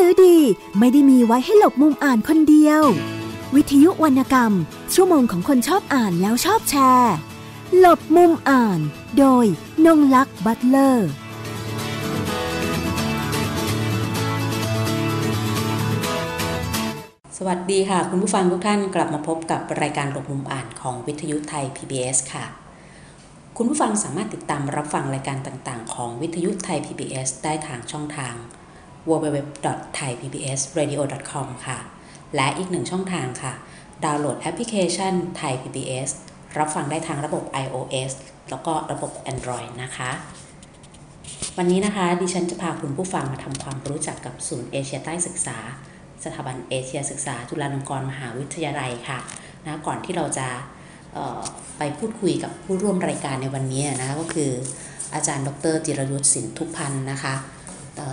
สือดีไม่ได้มีไว้ให้หลบมุมอ่านคนเดียว วิทยุวรรณกรรม ชั่วโมงของคนชอบอ่านแล้วชอบแชร์ หลบมุมอ่าน โดยนงลักษ์บัตเลอร์ สวัสดีค่ะ คุณผู้ฟังทุกท่านกลับมาพบกับรายการหลบมุมอ่านของวิทยุไทย PBS ค่ะคุณผู้ฟังสามารถติดตามรับฟังรายการต่างๆ ของวิทยุไทย PBS ได้ทางช่องทาง www.thaipbsradio.com ค่ะ และอีกหนึ่งช่องทางค่ะ ดาวน์โหลดแอปพลิเคชันไทย PBS รับฟังได้ทางระบบ iOS แล้วก็ระบบ Android นะคะ วันนี้นะคะ ดิฉันจะพาคุณผู้ฟังมาทำความรู้จักกับศูนย์เอเชียใต้ศึกษา สถาบันเอเชียศึกษา จุฬาลงกรณ์มหาวิทยาลัยค่ะนะก่อนที่เราจะไปพูดคุยกับผู้ร่วมรายการในวันนี้นะก็คืออาจารย์ ดรจิรยุทธสินทุพันธ์นะคะ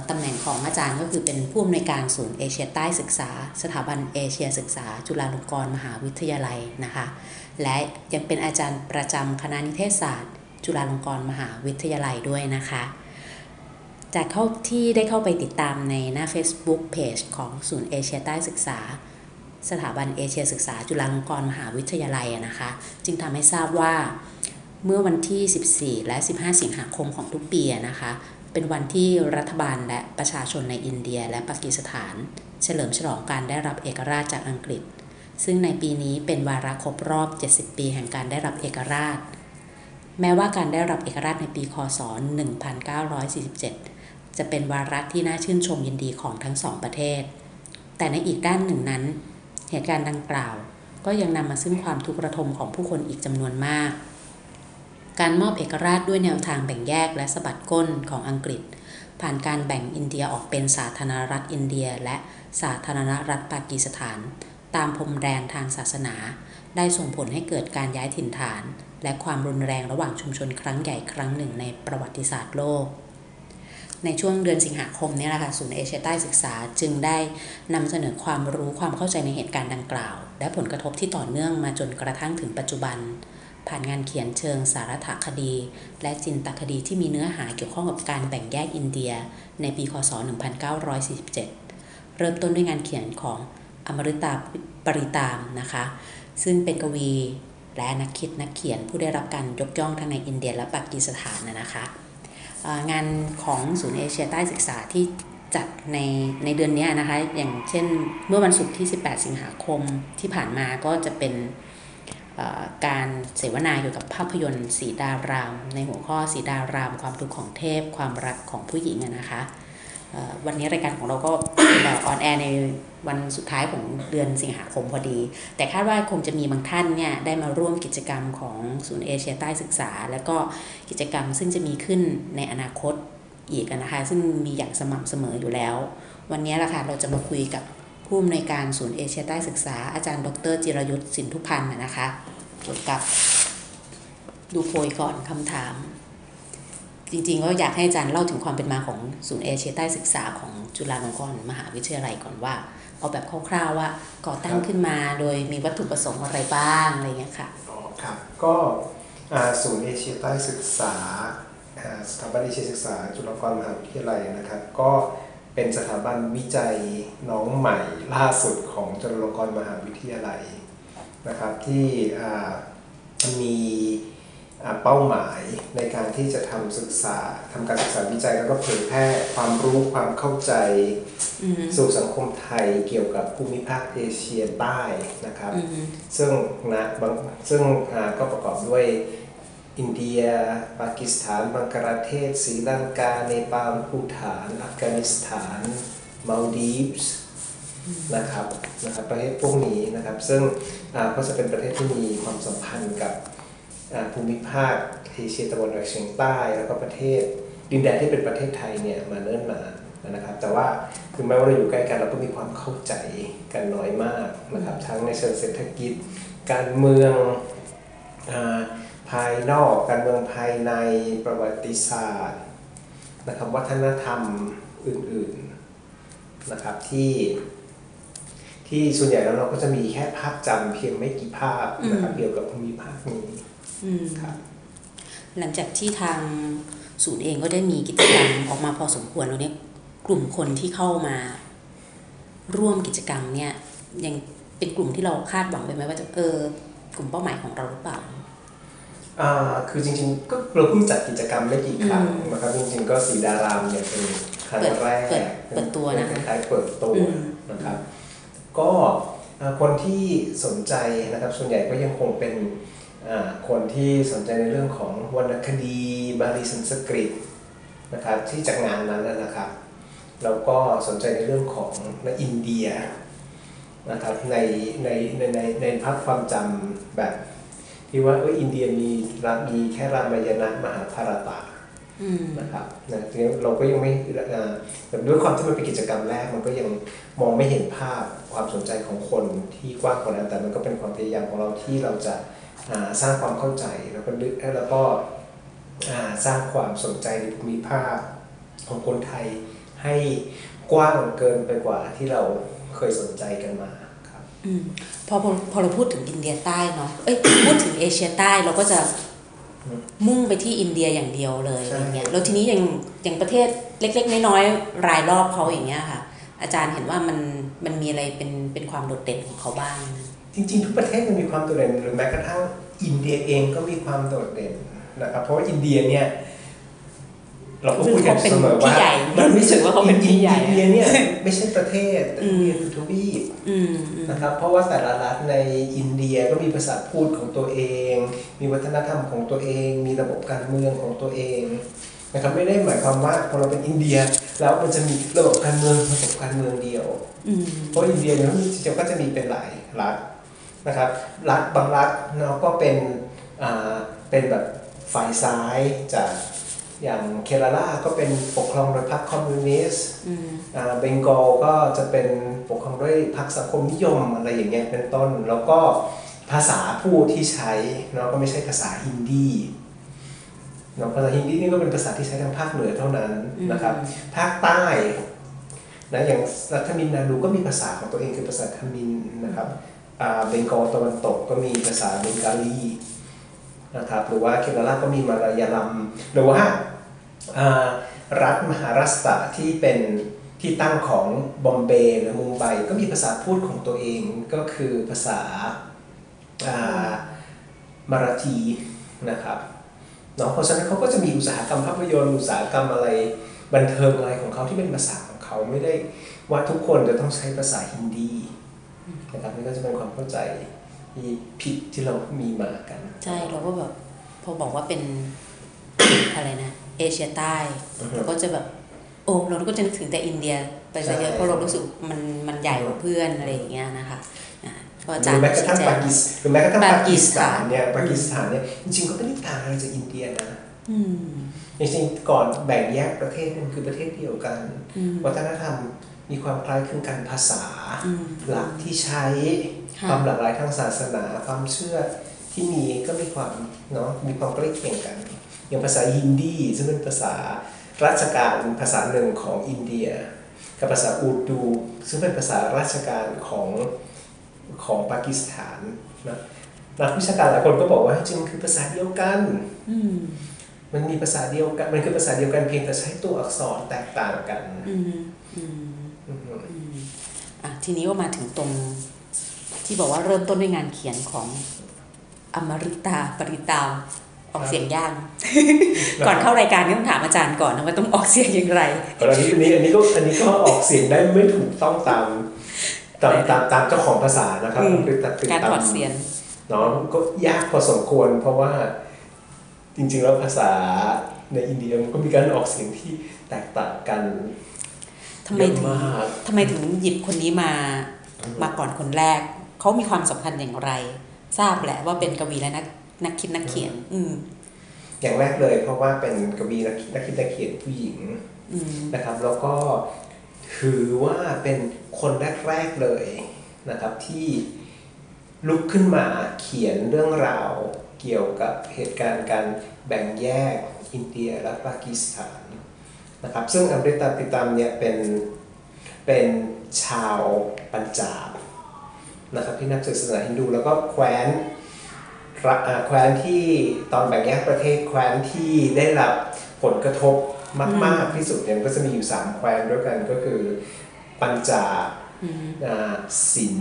ตำแหน่งของอาจารย์ก็คือเป็นผู้อำนวยการศูนย์เอเชียใต้ศึกษา สถาบันเอเชียศึกษา จุฬาลงกรณ์มหาวิทยาลัยนะคะ และยังเป็นอาจารย์ประจำคณะนิเทศศาสตร์ จุฬาลงกรณ์มหาวิทยาลัยด้วยนะคะ จากเข้าที่ได้เข้าไปติดตามในหน้า Facebook Page ของศูนย์เอเชียใต้ศึกษา สถาบันเอเชียศึกษา จุฬาลงกรณ์มหาวิทยาลัยนะคะ จึงทำให้ทราบว่าเมื่อวันที่ 14 และ 15 สิงหาคมของทุกปีนะคะ เป็นวันที่รัฐบาลและประชาชนในอินเดียและปากีสถาน เฉลิมฉลองการได้รับเอกราชจากอังกฤษ ซึ่งในปีนี้เป็นวาระครบรอบ 70 ปีแห่งการได้รับเอกราช แม้ว่าการได้รับเอกราชในปีคศ 1947 จะเป็นวาระที่น่าชื่นชมยินดีของทั้งสองประเทศ แต่ในอีกด้านหนึ่งนั้น เหตุการณ์ดังกล่าว ก็ยังนำมาซึ่งความทุกข์ระทมของผู้คนอีกจำนวนมาก การมอบเอกราชด้วยแนวทางแบ่งแยกและสะบัดก้นของอังกฤษ ผ่านการแบ่งอินเดียออกเป็นสาธารณรัฐอินเดียและสาธารณรัฐปากีสถาน ตามพรมแดนทางศาสนา ได้ส่งผลให้เกิดการย้ายถิ่นฐาน และความรุนแรงระหว่างชุมชนครั้งใหญ่ครั้งหนึ่งในประวัติศาสตร์โลกในช่วงเดือนสิงหาคมนี้แหละค่ะศูนย์เอเชียใต้ศึกษาจึงได้นำเสนอความรู้ความเข้าใจในเหตุการณ์ดังกล่าว และผลกระทบที่ต่อเนื่องมาจนกระทั่งถึงปัจจุบัน ผ่านงานเขียนเชิงสารถคดี และจินตคดีที่มีเนื้อหาเกี่ยวข้องกับการแบ่งแยกอินเดียในปีคศ 1947 เริ่มต้นด้วยงานเขียนของอมฤตาปริตามนะคะ ซึ่งเป็นกวีและนักคิดนักเขียนผู้ได้รับการยกย่องทั้งในอินเดียและปากีสถานนะคะงานของศูนย์เอเชียใต้ศึกษาที่จัดในในเดือนนี้นะคะ อย่างเช่นเมื่อวันศุกร์ที่ 18 สิงหาคมที่ผ่านมาก็จะเป็น การเสวนาเกี่ยวกับภาพยนตร์สีดาราม ในหัวข้อสีดาราม ความทุกข์ของเทพ ความรักของผู้หญิงนะคะวันนี้รายการของเราก็ on air ในวันสุดท้ายของเดือนสิงหาคมพอดี แต่คาดว่าคงจะมีบางท่านเนี่ยได้มาร่วมกิจกรรมของศูนย์เอเชียใต้ศึกษา แล้วก็กิจกรรมซึ่งจะมีขึ้นในอนาคตอีกนะคะ ซึ่งมีอย่างสม่ำเสมออยู่แล้ว วันนี้ละค่ะเราจะมาคุยกับ ผู้อำนวยการศูนย์เอเชียใต้ศึกษาอาจารย์ ดร จิรยุทธ์สินทุพันธ์นะคะเกี่ยวกับดูโพยก่อนคำถาม จริงๆก็อยากให้อาจารย์เล่าถึงความเป็นมาของศูนย์เอเชียใต้ศึกษาของจุฬาลงกรณ์มหาวิทยาลัยก่อนว่า เอาแบบคร่าวๆว่าก่อตั้งขึ้นมาโดยมีวัตถุประสงค์อะไรบ้างอะไรเงี้ยค่ะอ๋อครับก็ศูนย์เอเชียใต้ศึกษาสถาบันเอเชียศึกษาจุฬาลงกรณ์มหาวิทยาลัยนะครับ ก็เป็นสถาบันวิจัยน้องใหม่ล่าสุดของจุฬาลงกรณ์มหาวิทยาลัยนะครับที่มีเป้าหมายในการที่จะทำศึกษาทำการศึกษาวิจัยแล้วก็เผยแพร่ความรู้ความเข้าใจ สู่สังคมไทยเกี่ยวกับภูมิภาคเอเชียใต้นะครับ ซึ่งนะบางซึ่งก็ประกอบด้วย อินเดีย ปากีสถาน บังกลาเทศศรีลังกา เนปาลภูฐาน อัฟกานิสถานมาลดีฟส์นะครับนะครับประเทศพวกนี้นะครับ ซึ่งก็จะเป็นประเทศที่มีความสัมพันธ์กับภูมิภาคเอเชียตะวันออกเฉียงใต้ แล้วก็ประเทศดินแดนที่เป็นประเทศไทยเนี่ยมาเนิ่นนานนะครับ แต่ว่าคือแม้ว่าเราอยู่ใกล้กันเราก็มีความเข้าใจกันน้อยมากนะครับ ทั้งในเชิงเศรษฐกิจ การเมือง ภายนอกการเมืองภายในประวัติศาสตร์นะครับวัฒนธรรมอื่นๆนะครับที่ที่ส่วนใหญ่แล้วเราก็จะมีแค่ภาพจำเพียงไม่กี่ภาพนะครับเกี่ยวกับภูมิภาคนี้ครับหลังจากที่ทางศูนย์เองก็ได้มีกิจกรรมออกมาพอสมควรแล้วเนี่ยกลุ่มคนที่เข้ามา ร่วมกิจกรรมเนี่ยยังเป็นกลุ่มที่เราคาดหวังไปไหมว่าจะเออกลุ่มเป้าหมายของเราหรือเปล่าอ่า คือจริงๆก็เราเพิ่งจัดกิจกรรมไม่กี่ครั้งอืมนะครับจริงๆก็สีดารามเนี่ยเป็นครั้งแรกเปิดเปิดตัวนะคล้ายๆเปิดตัวอืมนะครับ ก็อ่าคนที่สนใจนะครับส่วนใหญ่ก็ยังคงเป็นอ่าคนที่สนใจในเรื่องของวรรณคดีบาลีสันสกฤตนะครับที่จากงานนั้นนะนะครับแล้วก็สนใจในเรื่องของในอินเดียนะครับในในในในในภาพความจำแบบ ที่ว่าเอออินเดียมีรามีแค่รามายณะมหาภารตะอืมนะครับนะทีนี้เราก็ยังไม่เอ่อแต่ด้วยความที่มันเป็นกิจกรรมแรกมันก็ยังมองไม่เห็นภาพความสนใจของคนที่กว้างกว่านั้นแต่มันก็เป็นความพยายามของเราที่เราจะอ่าสร้างความเข้าใจแล้วก็ลึกแล้วก็อ่าสร้างความสนใจในภูมิภาคของคนไทยให้กว้างเกินไปกว่าที่เราเคยสนใจกันมาครับอืม พอพอพอเราพูดถึงอินเดียใต้เนาะเอ้ยพูดถึงเอเชียใต้เราก็จะมุ่งไปที่อินเดียอย่างเดียวเลยใช่อย่างเงี้ยแล้วทีนี้อย่างอย่างประเทศเล็ก ๆ น้อยๆรายรอบเขาอย่างเงี้ยค่ะ อาจารย์เห็นว่ามันมันมีอะไรเป็นเป็นความโดดเด่นของเขาบ้าง จริง ๆ ทุกประเทศมันมีความโดดเด่นหรือแม้กระทั่งอินเดียเองก็มีความโดดเด่นนะครับเพราะว่าอินเดียเนี่ย เราก็คุยกันเสมอเขาเป็นพี่ว่าใหญ่มันไม่รู้สึกว่าเขาเป็นพี่ใหญ่อินเดียเนี่ยไม่ใช่ประเทศแต่อือินมเดียคือทวีปอืมอืมนะครับเพราะว่าแต่ละรัฐในอินเดียก็มีภาษาพูดของตัวเอง มีวัฒนธรรมของตัวเอง มีระบบการเมืองของตัวเองนะครับไม่ได้หมายความว่าพอเราเป็นอินเดีย แล้วมันจะมีระบบการเมืองระบบการเมืองเดียวอืมเพราะอินเดียเนี่ยมันจริงๆก็จะมีเป็นหลายรัฐนะครับรัฐบางรัฐเนาะก็เป็นอ่าเป็นแบบฝ่ายซ้ายจาก อย่างเคราลาก็เป็นปกครองโดยพรรคคอมมิวนิสต์อืมอ่าเบงกอลก็จะเป็นปกครองด้วยพรรคสังคมนิยมอะไรอย่างเงี้ยเป็นต้น แล้วก็ภาษาพูดที่ใช้เนาะก็ไม่ใช่ภาษาฮินดีเนาะภาษาฮินดีนี่ก็เป็นภาษาที่ใช้ทางภาคเหนือเท่านั้นนะครับภาคใต้นะอย่างรัฐทมินนาดูก็มีภาษาของตัวเองคือภาษาทมินนะครับอ่าเบงกอลตะวันตกก็มีภาษาเบงกาลี นะครับหรือว่าเคราลาก็มีมาลายัลัมหรือว่าารัฐมหาราชตระที่เป็นที่ตั้งของบอมเบย์หรือมุมไบก็มีภาษาพูดของตัวเองก็คือภาษาามาราทีนะครับเนาะเพราะฉะนั้นเขาก็จะมีอุตสาหกรรมภาพยนตร์อุตสาหกรรมอะไรบันเทิงอะไรของเขาที่เป็นภาษาของเขาไม่ได้ว่าทุกคนจะต้องใช้ภาษาฮินดีนะครับนี่ก็จะเป็นความเข้าใจ ที่ผิดที่เรามีมากัน ใช่เราก็แบบพอบอกว่าเป็นอะไรนะ เอเชียใต้อือฮึเราก็จะแบบ โอ้เราก็จะนึกถึงแต่อินเดียไปซะเยอะใช่เพราะเรารู้สึกมันมันใหญ่กว่าเพื่อนอะไรอย่างเงี้ยนะคะอ่าก็อาหจารรือย์แม้กระทั่งชี้แจปากีสหรือแม้กระทั่งปาปากีกีสสถาถานนเนี่ยปากีสถานเนี่ยจริงๆก็ไม่ได้ต่างอะไรจากอินเดียนะอืมจริงๆก่อนแบ่งแยกประเทศมันคือประเทศเดียวกันอืมวัฒนธรรมมีความคล้ายคลึงกันภาษาอืมหลักที่ใช้ ค่ะความหลากหลายทางศาสนาความเชื่อที่มีก็มีความเนาะมีความใกล้เคียงกัน อย่างภาษาฮินดีซึ่งเป็นภาษาราชการภาษาหนึ่งของอินเดีย กับภาษาอูรดู ซึ่งเป็นภาษาราชการของของปากีสถานนะนักวิชาการหลายคนก็บอกว่าจริงๆมันคือภาษาเดียวกันอืมมันมีภาษาเดียวกันมันคือภาษาเดียวกันเพียงแต่ใช้ตัวอักษรแตกต่างกันอืมอืมอือฮึอืมอะทีนี้ก็มาถึงตรง ที่บอกว่าเริ่มต้นด้วยงานเขียนของอมริตาปริตาออกเสียงยากก่อนเข้ารายการก็ต้องถามอาจารย์ก่อนนะว่าต้องออกเสียงอย่างไรอันนี้อันนี้อันนี้ก็อันนี้ก็ออกเสียงได้ไม่ถูกต้องตามตามตามตามเจ้าของภาษานะครับอืมคือตัดติดการตาถมอดเสียงเนาะก็ยากพอสมควร เพราะว่าจริงๆแล้วภาษาในอินเดียมันก็มีการออกเสียงที่แตกต่างกันทำไมเยอะถึงมากทำไมถึงหยิบคนนี้มามาก่อนคนแรก เขามีความสำคัญอย่างไร ทราบแหละว่าเป็นกวีและนักนักคิดนักเขียน อืม อย่างแรกเลย เพราะว่าเป็นกวีนักคิดนักคิดนักเขียนผู้หญิงอืมนะครับ แล้วก็ถือว่าเป็นคนแรกๆเลยนะครับที่ลุกขึ้นมาเขียนเรื่องราวเกี่ยวกับเหตุการณ์การแบ่งแยกอินเดียและปากีสถานนะครับ ซึ่งอมริตาปิตามเนี่ยเป็นเป็นชาวปัญจาบ นะครับที่นับถือศาสนาฮินดู แล้วก็แคว้นรัฐอ่าแคว้นที่ตอนแบ่งแยกประเทศแคว้นที่ได้รับผลกระทบมาก ๆ ที่สุดเนี่ยก็จะมีอยู่ 3 แคว้นด้วยกันก็คือปัญจาบอืมอ่าสิน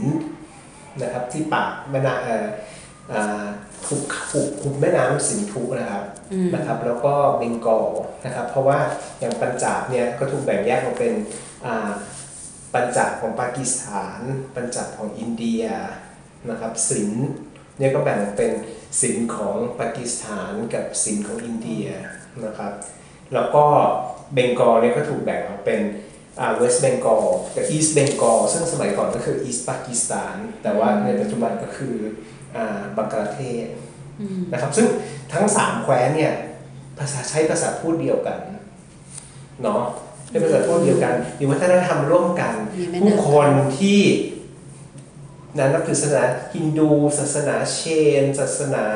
นะครับที่ปากแม่น้ำเอ่ออ่าขุบขุบขุบแม่น้ำสินธุนะครับอืมนะครับแล้วก็เบงกอลนะครับเพราะว่าอย่างปัญจาบเนี่ยก็ถูกแบ่งแยกออกเป็นอ่า ปัญจาบของปากีสถาน ปัญจาบของอินเดียนะครับสินเนี่ยก็แบ่งออกเป็นสินของปากีสถานกับสินของอินเดียนะครับ แล้วก็เบงกอลเนี่ยก็ถูกแบ่งออกเป็นเวสต์เบงกอลกับอีสต์เบงกอลซึ่งสมัยก่อนก็คืออีสต์ปากีสถาน แต่ว่าในปัจจุบันก็คืออ่าบังกลาเทศอืมนะครับ ซึ่งทั้งสามแคว้นเนี่ยภาษาใช้ภาษาพูดเดียวกันเนาะ เป็นภาษาพูดเดียวกัน มีวัฒนธรรมร่วมกันมีแม่ผู้น้ำคนที่นั้นนับถือศาสนาฮินดูศาสนาเชน ศาสนา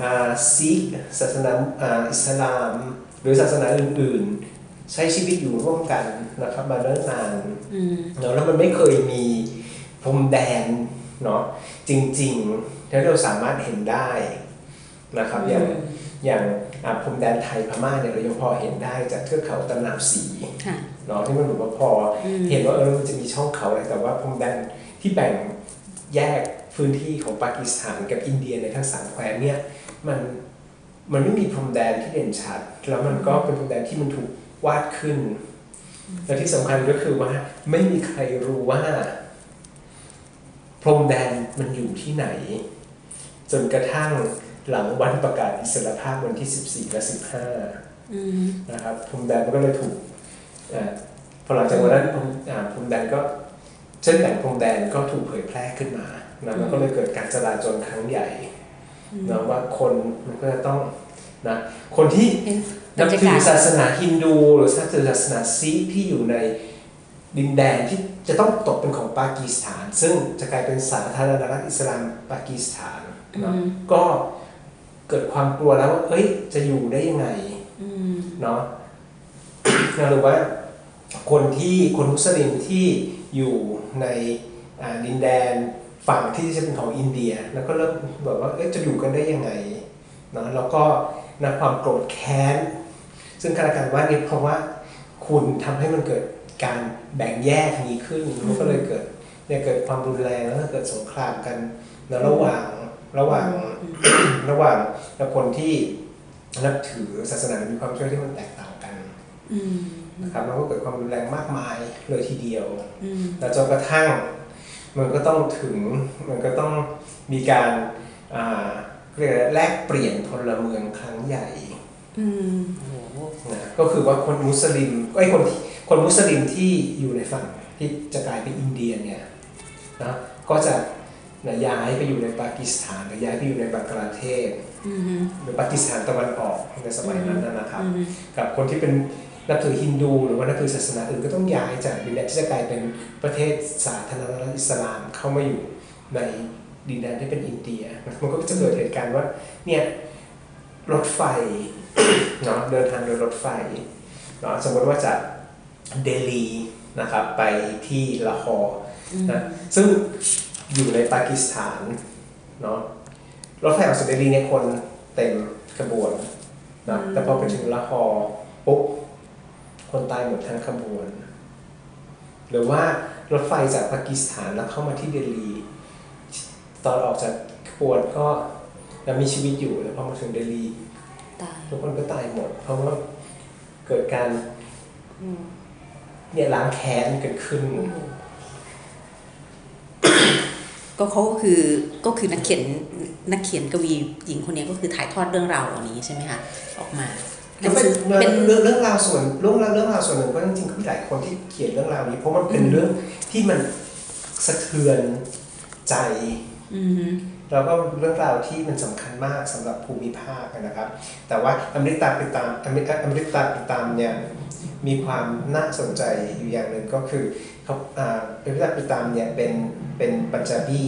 อ่าซิกศาสนาอ่าอิสลาม หรือศาสนาอื่น ๆ ใช้ชีวิตอยู่ร่วมกันนะครับมาเนิ่นนานอืมเนาะแล้วมันไม่เคยมีพรมแดนเนาะจริงๆที่เราสามารถเห็นได้นะครับอย่างอย่างอ่า พรมแดนไทยพม่าเนี่ยเรายังพอเห็นได้จากเทือกเขาตะนาวสีค่ะเนาะที่มันแบบว่าพออมเห็นว่าเออมันจะมีช่องเขาอะไรแต่ว่าพรมแดนที่แบ่งแยกพื้นที่ของปากีสถานกับอินเดียในทั้งสามแคว้นเนี่ยมันมันไม่มีพรมแดนที่เด่นชัด แล้วมันก็เป็นพรมแดนที่มันถูกวาดขึ้นและที่สำคัญก็คือว่าไม่มีใครรู้ว่า พรมแดนมันอยู่ที่ไหน จนกระทั่ง หลังวันประกาศอิสรภาพวันที่ 14 และ 15อืมนะครับพรมแดนมันก็เลยถูกอ่าพอหลังจากวันนั้นพรมอ่าพรมแดนก็เช่นแบ่งพรมแดนก็ถูกเผยแพร่ขึ้นมานะมันก็เลยเกิดการจราจรครั้งใหญ่นะว่าคนมันก็จะต้องนะคนที่เอ๊ะบรนับรยาถืกาอศศาสนาฮินดูหรือนับถือศาสนาซิกที่อยู่ในดินแดนที่จะต้องตกเป็นของปากีสถาน ซึ่งจะกลายเป็นสาธารณรัฐอิสลามปากีสถานเนอะอืมก็ เกิดความกลัวแล้วว่าเอ้ย จะอยู่ได้ยังไงอืมเนาะหรือว่าคนที่คนมุสลิมที่อยู่ในอ่าดินแดนฝั่งที่จะเป็นของอินเดีย แล้วก็เริ่มแบบว่าเอ๊ะจะอยู่กันได้ยังไงเนาะแล้วก็นความโกรธแค้น ซึ่งการการว่าเนี่ยเพราะว่าคุณทำให้มันเกิดการแบ่งแยกนี้ขึ้นมันก็เลยเกิดเนี่ยเกิดความรุนแรงแล้วก็เกิดสงครามกันนะระหว่าง ระหว่างระหว่างคนที่นับถือศาสนามีความเชื่อที่มันแตกต่างกันอืมนะครับมันก็เกิดความรุนแรงมากมายเลยทีเดียวอืมแล้วจนกระทั่งมันก็ต้องถึงมันก็ต้องมีการอ่าเรียกอะไรแลกเปลี่ยนพลเมืองครั้งใหญ่อืมโอ้โหนะก็คือว่าคนมุสลิมไอ้ยคนที่คนมุสลิมที่อยู่ในฝั่งที่จะกลายเป็นอินเดียเนี่ยนะก็จะ นะย้ายไปอยู่ในปากีสถานหรือย้ายไปอยู่ในบังกลาเทศอืมหรือปากีสถานตะวันออกในสมัยนั้นนะนะครับอืมกับคนที่เป็นนับถือฮินดูหรือว่านับถือศาสนาอื่นก็ต้องย้ายจากดินแดนที่จะกลายเป็นประเทศสาธารณรัฐอิสลามเข้ามาอยู่ในดินแดนที่เป็นอินเดีย มันก็จะเกิดเหตุการณ์ว่าเนี่ยรถไฟเนาะเดินทางโดยรถไฟเนาะสมมติว่าจากเดลีนะครับไปที่ลาฮอร์นะซึ่ง อยู่ในปากีสถานเนาะรถไฟออกจากเดลีเนี่ยคนเต็มขบวนนะแต่พอไปถึงลาฮอร์ปุ๊บคนตายหมดทั้งขบวน หรือว่ารถไฟจากปากีสถานแล้วเข้ามาที่เดลี ตอนออกจากขบวนก็ยังมีชีวิตอยู่แล้วพอมาถึงเดลีตายทุกคนก็ตายหมด เพราะว่าเกิดการอืมเนี่ยล้างแค้นเกิดขึ้น ก็เขาก็คือก็คือนักเขียนนักเขียนกวีหญิงคนนี้ก็คือถ่ายทอดเรื่องราวเหล่านี้ใช่ไหมคะออกมาหก็นังเป็นสือเป็นเรื่องเรื่องราวส่วนเรื่องราวเรื่องราวส่วนหนึ่งก็จริงๆก็มีหลายคนที่เขียนเรื่องราวนี้ เพราะมันเป็นเรื่องที่มันสะเทือนใจอืมแล้วก็เรื่องราวที่มันสำคัญมากสำหรับภูมิภาคนะครับ แต่ว่าอเมริกาปิตามอเมริกาอเมริกาปิตามเนี่ยมีความน่าสนใจอยู่อย่างหนึ่งก็คือเขาอ่าอเมริกาปิตามเนี่ยเป็นเป็นปัญจาบี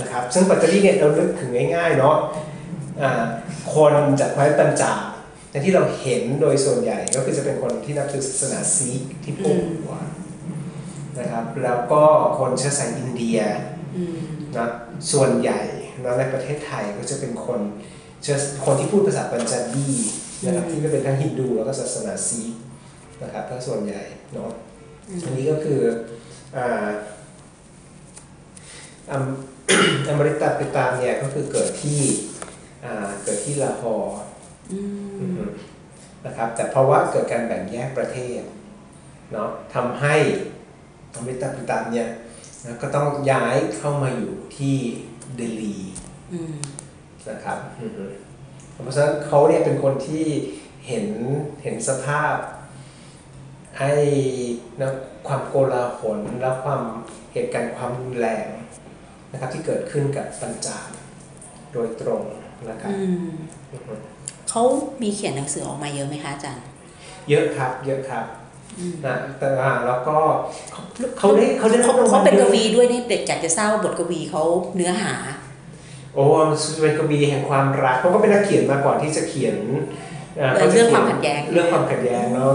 นะครับซึ่งปัญจาบีเนี่ยเรานึกถึงง่ายๆเนาะอ่าคนจากไว้ปัญจาบแต่ที่เราเห็นโดยส่วนใหญ่ก็คือจะเป็นคนที่นับถือศาสนาซีกที่โพกหัวนะครับแล้วก็คนเชื้อสายอินเดียอืมนะส่วนใหญ่นะในประเทศไทยก็จะเป็นคนเชื้อคนที่พูดภาษาปัญจาบีนะครับที่ก็เป็นทั้งฮินดูแล้วก็ศาสนาซีกนะครับถ้าส่วนใหญ่เนาะ อันนี้ก็คืออ่าอมอมริตาปิตามเนี่ยก็คือเกิดที่อ่าเกิดที่ลาฮอร์อืมอืมนะครับ แต่เพราะว่าเกิดการแบ่งแยกประเทศเนาะทำให้อมริตาปิตามเนี่ยนะก็ต้องย้ายเข้ามาอยู่ที่เดลีอืมนะครับอือฮึเพราะฉะนั้นเขาเนี่ยเป็นคนที่เห็นเห็นสภาพ ไอ้นะความโกลาหลและความเหตุการณ์ความรุนแรงนะครับที่เกิดขึ้นกับปัญจาบโดยตรงนะครับอืมอือฮึเขามีเขียนหนังสือออกมาเยอะไหมคะอาจารย์ เยอะครับ เยอะครับอืมนะแต่ว่าแล้วก็เขาเขาได้เขาได้รับเขารางวัเขาลเป็นยกอะวีด้วยนี่เด็กอยากจะทราบว่าบทกวีเขาเนื้อหา โอ้มันเป็นกวีแห่งความรักเขาก็เป็นนักเขียนมาก่อนที่จะเขียน เออเรื่องความขัดแย้ง เรื่องความขัดแย้งแล้ว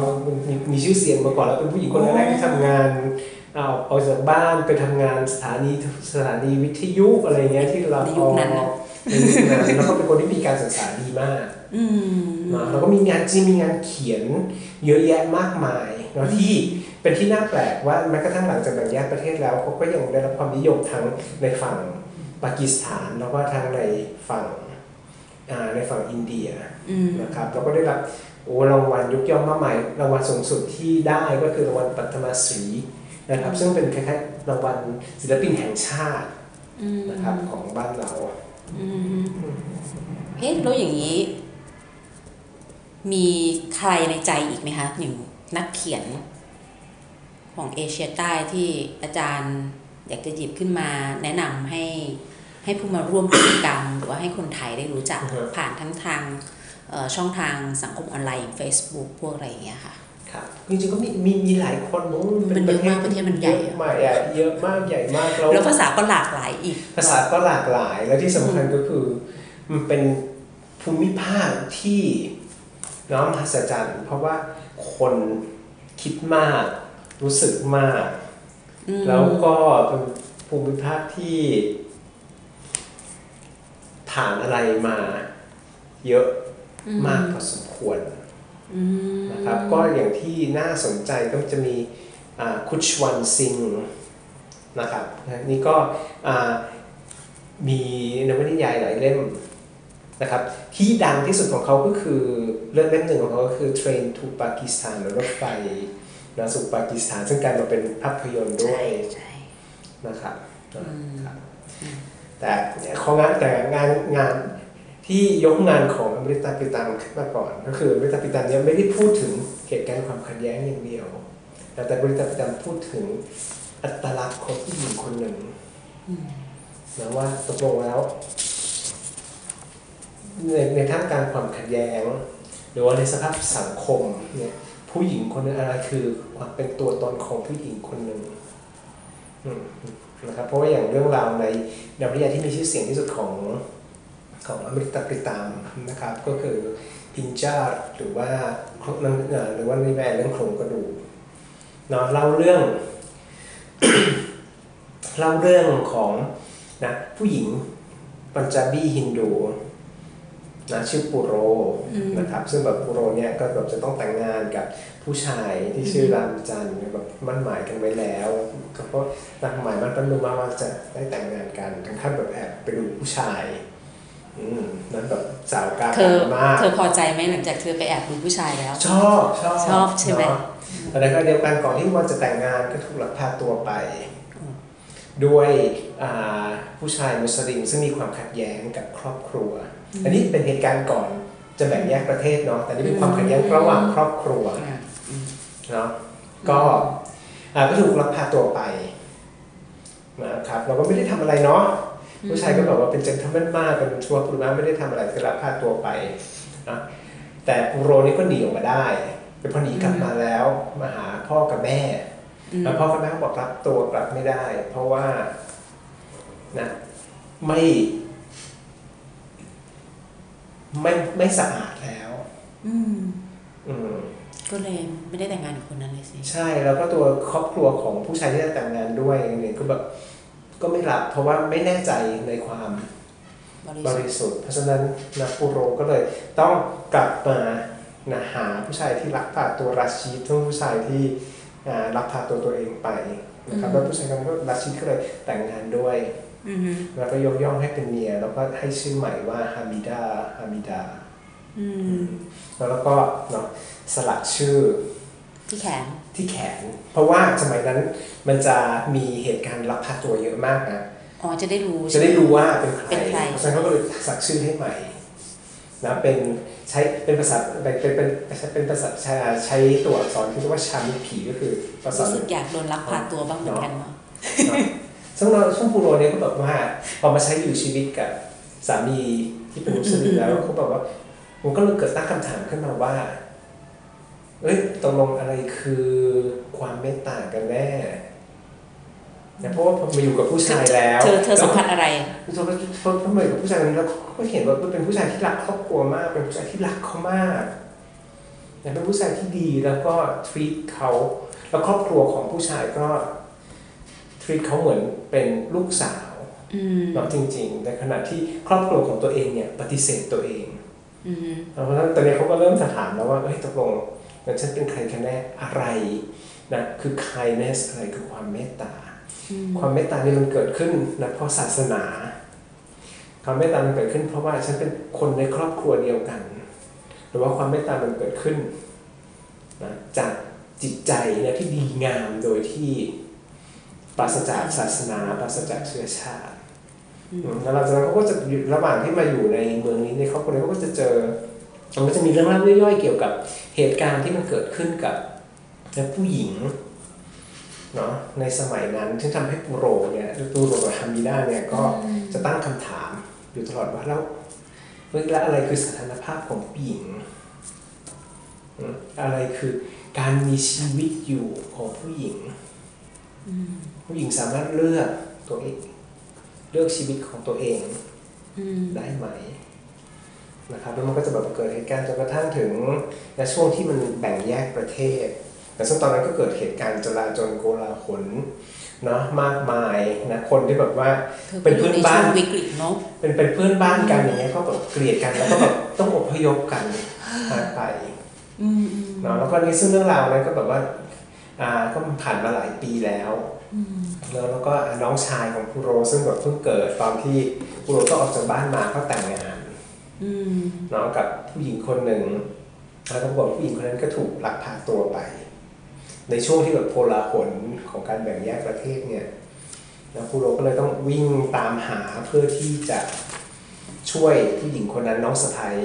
มีมีชื่อเสียงมาก่อนแล้วเป็นผู้หญิงคนแรกๆที่ทำงานเอาออกจากบ้านไปทำงานสถานีสถานีวิทยุอะไรเงี้ยที่เราในยุคนั้นน่ะในยุคนั้นแล้วก็เป็นคนที่มีการศึกษาดีมากอืมนะแล้วก็มีงานจริงมีงานเขียนเยอะแยะมากมายเนาะที่เป็นที่น่าแปลกว่าแม้กระทั่งหลังจากแบ่งแยกประเทศแล้วเขาก็ยังได้รับความนิยมทั้งในฝั่งปากีสถานแล้วก็ทั้งในฝั่งอ่า ในฝั่งอินเดียอืมนะครับแล้วก็ได้รับโอ้รางวัลยกย่องมากมายรางวัลสูงสุดที่ได้ก็คือรางวัลปัทมาศรีนะครับ ซึ่งเป็นคล้ายๆรางวัลศิลปินแห่งชาติอืมนะครับของบ้านเราอืมเอ๊ะแล้วอย่างนี้ มีใครในใจอีกไหมคะอย่างนักเขียนของเอเชียใต้ที่อาจารย์อยากจะหยิบขึ้นมาแนะนำให้ ให้ผู้มาร่วมกิจกรรม หรือว่าให้คนไทยได้รู้จักอือฮะผ่านทั้งทางเอ่อช่องทางสังคมออนไลน์อย่าง Facebook พวกอะไรอย่างเงี้ยค่ะครับจริงๆก็มีมีมีหลายคนมั้งมันเยอะมากประเทศมันใหญ่เยอะมากใหญ่เยอะมากใหญ่มากแล้วแล้วภาษาก็หลากหลายอีก ภาษาก็หลากหลายและที่สำคัญก็คือมันเป็นภูมิภาคที่น้อมหัศจรรย์ เพราะว่าคนคิดมากรู้สึกมากอืมแล้วก็เป็นภูมิภาคที่ ผ่านอะไรมาเยอะมากพอสมควรอืมนะครับก็อย่างที่น่าสนใจก็จะมีอ่าคุชวันซิงนะครับนี่ก็อ่ามีนวนิยายหลายเล่มนะครับที่ดังที่สุดของเขาก็คือเรื่องเล่มหนึ่งของเขาก็คือ Train to Pakistan หรือรถไฟนะสู่ปากีสถานซึ่งกลายมาเป็นภาพยนตร์ด้วใช่ยใช่นะครับนะอืมครับ แต่ของงานแต่งานงานที่ยกงานของอมริตาปิตันขึ้นมาก่อน ก็คืออมริตาปิตันเนี่ยไม่ได้พูดถึงเหตุการณ์ความขัดแย้งอย่างเดียวแต่แต่อมริตาปิตันพูดถึงอัตลักษณ์ของผู้หญิงคนหนึ่งนะว่าตกลงแล้วในในท่ามกลางความขัดแย้ง หรือว่าในสภาพสังคมเนี่ยผู้หญิงคนนึงอะไรคือความเป็นตัวตนของผู้หญิงคนหนึ่งอืม นะครับเพราะว่าอย่างเรื่องราวในนวนิยายที่มีชื่อเสียงที่สุดของของอเมริกาปริตามนะครับก็คือพินจาร์หรือว่าหรือว่าในแวร์เรื่องโครงกระดูกเนาะเล่าเรื่องเล่าเรื่องของนะผู้หญิงปัญจาบีฮินดูนะชื่อปุโรนะครับซึ่งแบบปุโรเนี่ยก็แบบจะต้องแต่งงานกับ ผู้ชายที่ชื่อรามจันทร์แบบมั่นหมายกันไว้แล้วก็เพราะรักหมายมันเป็นมือมาว่าจะได้แต่งงานกันถึงขั้นแบบแอบไปดูผู้ชายอืมนั้นแบบสาวกลางเธอมากเธอพอใจไหมหลังจากเธอไปแอบดูผู้ชายแล้ว ชอบชอบชอบใช่ไหมเนาะแต่ในขณะเดียวกันก่อนที่วันจะแต่งงานก็ถูกลักพาตัวไป ด้วยอ่าผู้ชายมุสลิมซึ่งมีความขัดแย้งกับครอบครัว อันนี้เป็นเหตุการณ์ก่อนจะแบ่งแยกประเทศเนาะแต่นี่เป็นความขัดแย้งระหว่างครอบครัวอะอืม เนาะก็อ่าก็ถูกลักพาตัวไปนะครับเราก็ไม่ได้ทำอะไรเนาะผู้ชายก็แบบว่าเป็นเจนทัมเบนมากเป็นชัวร์ปุรุมาไม่ได้ทำอะไรก็ลักพาตัวไปนะแต่ปุโรนี่ก็หนีออกมาได้เป็นพอหนีกลับมาแล้วมาหาพ่อกับแม่อืมแล้วพ่อกับแม่ก็บอกรับตัวกลับไม่ได้ เพราะว่านะไม่ไม่ไม่สะอาดแล้ว อืม อืม ก็เลยไม่ได้แต่งงานกับคนนั้นเลยสิ ใช่แล้วก็ตัวครอบครัวของผู้ชายที่จะแต่งงานด้วยเนี่ยก็แบบก็ไม่รับเพราะว่าไม่แน่ใจในความบริบสุทธิ์ริสุทธิ์ เพราะฉะนั้นนะปูโรก็เลยต้องกลับมานะหาผู้ชายที่รักพาตัวราชีดทั้งผู้ชายที่อ่าลักพาตัวตัวเองไปนะครับแล้วผู้ชายคนนั้นก็รัชชีก็เลยแต่งงานด้วยอือฮึแล้วก็ยกย่องให้เป็นเมียแล้วก็ให้ชื่อใหม่ว่าฮามิดาฮามิดาอืมแล้วก็เนาะ สลักชื่อที่แขนที่แขน เพราะว่าสมัยนั้นมันจะมีเหตุการณ์ลักพาตัวเยอะมากนะอ๋อจะได้รู้จะได้รู้ว่าเป็นใครเป็นใครเพราะฉะนั้นเขาก็เลยสักชื่อให้ใหม่นะเป็นใช้เป็นภาษาเป็นเป็นเป็นเป็นภาษาใช้ใช้ตัวอักษรที่เรียกว่าชามิผีก็คือภาษารู้สึกอยากโดนลักพาตัวบ้างเหมือนกันเนาะเนาะซึ่งเราช่วงปูโรเนี่ยก็แบบว่าพอมาใช้อยู่ชีวิตกับสามีที่เป็นมุสลิมแล้วเขาบอกว่ามันก็เลยเกิดตั้งคำถามขึ้นมาว่า เอ้ยตกลงอะไรคือความเมตตากันแน่นะเพราะว่าพอมาอยู่กับผู้ชายแล้วเธอเธอสัมผัสอะไรพอพอพอมาอยู่กับผู้ชายคนนี้แล้วก็เห็นว่าเป็นผู้ชายที่รักครอบครัวมาก เป็นผู้ชายที่รักเขามากนะเป็นผู้ชายที่ดีแล้วก็ treat เขาแล้วครอบครัวของผู้ชายก็ treat เขาเหมือนเป็นลูกสาวอืมเนาะจริง ๆ ในขณะที่ครอบครัวของตัวเองเนี่ย ปฏิเสธตัวเองอืมเพราะฉะนั้นตอนนี้เขาก็เริ่มจะถามแล้วว่าเฮ้ยตกลง งั้นฉันเป็นใครกันแน่อะไรนะคือ kindness อะไรคือความเมตตา ความเมตตานี่มันเกิดขึ้นนะเพราะศาสนา ความเมตตามันเกิดขึ้น เพราะว่าฉันเป็นคนในครอบครัวเดียวกัน หรือว่าความเมตตามันเกิดขึ้นนะจากจิตใจเนี่ยที่ดีงามโดยที่ปราศจากศาสนาปราศจากเชื้อชาติอืมแล้วหลังจากนั้นเขาก็จะอยู่ระหว่างที่มาอยู่ในเมืองนี้ในครอบครัวนี้เขาก็จะเจอ มันก็จะมีเรื่องเล่าย่อยๆเกี่ยวกับเหตุการณ์ที่มันเกิดขึ้นกับผู้หญิงเนาะในสมัยนั้นที่งทำให้ปูโรเนี่ยปูโรกับฮามิด้าเนี่ยก็จะตั้งคำถามอยู่ตลอดว่าแล้วเฮ้ยแล้วอะไรคือสถานภาพของผู้หญิงอืมอะไรคือการมีชีวิตอยู่ของผู้หญิง ผู้หญิงสามารถเลือกตัวเอง เลือกชีวิตของตัวเองอืมได้ไหม นะครับแล้วมันก็จะแบบเกิดเหตุการณ์จนกระทั่งถึงในช่วงที่มันแบ่งแยกประเทศ แต่ซึ่งตอนนั้นก็เกิดเหตุการณ์จลาจลโกลาหลเนาะมากมายนะคนที่แบบว่าเธอเป็นอยู่เพื่อนในบ้าช่นวงวิกฤตเนาะเป็นเป็นเพื่อนบ้านกันอย่างเงี้ยก็แบบเกลียดกันแล้วก็แบบต้องอพยพกันหายไปอืมอืมเนาะแล้วก็นี่ซึ่งเรื่องราวนั้นก็แบบว่าอ่าก็ผ่านมาหลายปีแล้วแล้วแล้วก็น้องชายของปูโรซึ่งแบบเพิ่งเกิดตอนที่ปูโรก็ออกจากบ้านมาก็แต่งงานอืม เนาะกับผู้หญิงคนหนึ่งแล้วก็บอกผู้หญิงคนนั้นก็ถูกลักพาตัวไป ในช่วงที่แบบโพลาหลของการแบ่งแยกประเทศเนี่ยนะปูโรก็เลยต้องวิ่งตามหาเพื่อที่จะช่วยผู้หญิงคนนั้นน้องสะพ้ย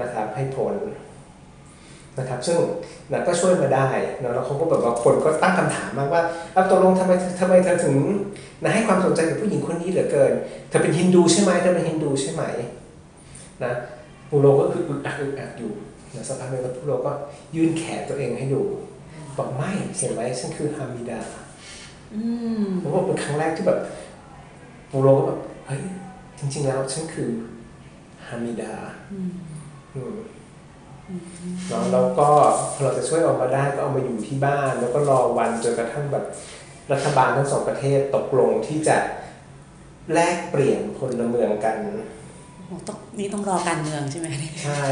นะครับให้พ้นนะครับ ซึ่งนะก็ช่วยมาได้นะแล้วเขาก็แบบว่าคนก็ตั้งคำถามมากว่าเอาตกลงทำไมทำไมเธอถึงนะให้ความสนใจกับผู้หญิงคนนี้เหลือเกิน เธอเป็นฮินดูใช่ไหมเธอเป็นฮินดูใช่ไหม นะปูโรก็คืออึกอักอึกอักอยู่นะสักพักหนึงแล้วปูโรก็ยื่นแขนตัวเองให้ดูบอกไม่เห็นไหมฉันคือฮามิดาอืมเพราะว่าเป็นครั้งแรกที่แบบปูโรก็แบบเฮ้ยจริง ๆ แล้วฉันคือฮามิดาอืมเนาะแล้วก็พอเราจะช่วยออกมาได้ก็เอามาอยู่ที่บ้าน แล้วก็รอวันจนกระทั่งแบบรัฐบาลทั้งสองประเทศตกลงที่จะแลกเปลี่ยนพลเมืองกัน โอ้ต้องนี่ต้องรอการเมืองใช่ไหมเนี่ยใช่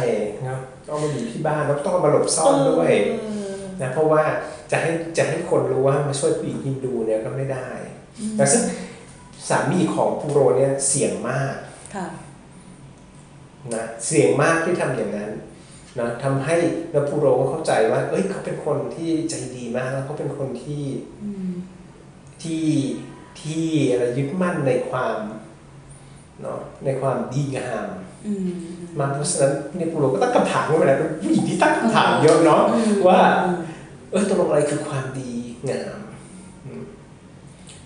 ครับต้องมาอยู่ที่บ้านแล้วต้องเอามาหลบซ่อนด้วยเออนะเพราะว่าจะให้จะให้คนรู้ว่ามาช่วยผู้หญิงฮินดูเนี่ยก็ไม่ได้แต่ซึ่งสามีของปูโรเนี่ยเสี่ยงมากค่ะนะเสี่ยงมากที่ทำอย่างนั้นนะทำให้แล้วปูโรก็เข้าใจว่า เอ้ยเขาเป็นคนที่ใจดีมากแล้วเขาเป็นคนที่อืมที่ที่อะไรยึดมั่นในความ เนาะในความดีงามอืมมาเพราะฉะนั้นเนี่ยปูโรก็ตั้งคำถามขึ้นมาแล้วเป็นผู้หญิงที่ตั้งคำถามเยอะเนาะอืมว่าอืมเออตกลงอะไรคือความดีงามอืม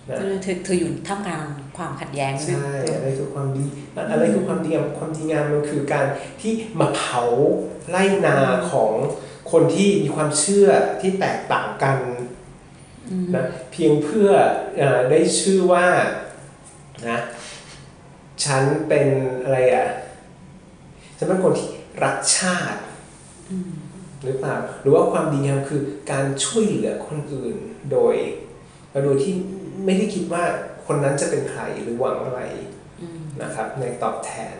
นะเธอเธอเธออยู่ท่ามกลางความขัดแย้งใช่อะไรคือความดีอะไรคือความดีงามความดีงามมันคือการที่มาเผาไล่นาของคนที่มีความเชื่อที่แตกต่างกันนะเพียงเพื่อเออได้ชื่อว่านะ ฉันเป็นอะไรอะฉันเป็นคนที่รักชาติหรือเปล่าหรือว่าความดีงามคือการช่วยเหลือคนอื่นโดยโดยที่ไม่ได้คิดว่าคนนั้นจะเป็นใครหรือหวังอะไรนะครับ ในตอบแทน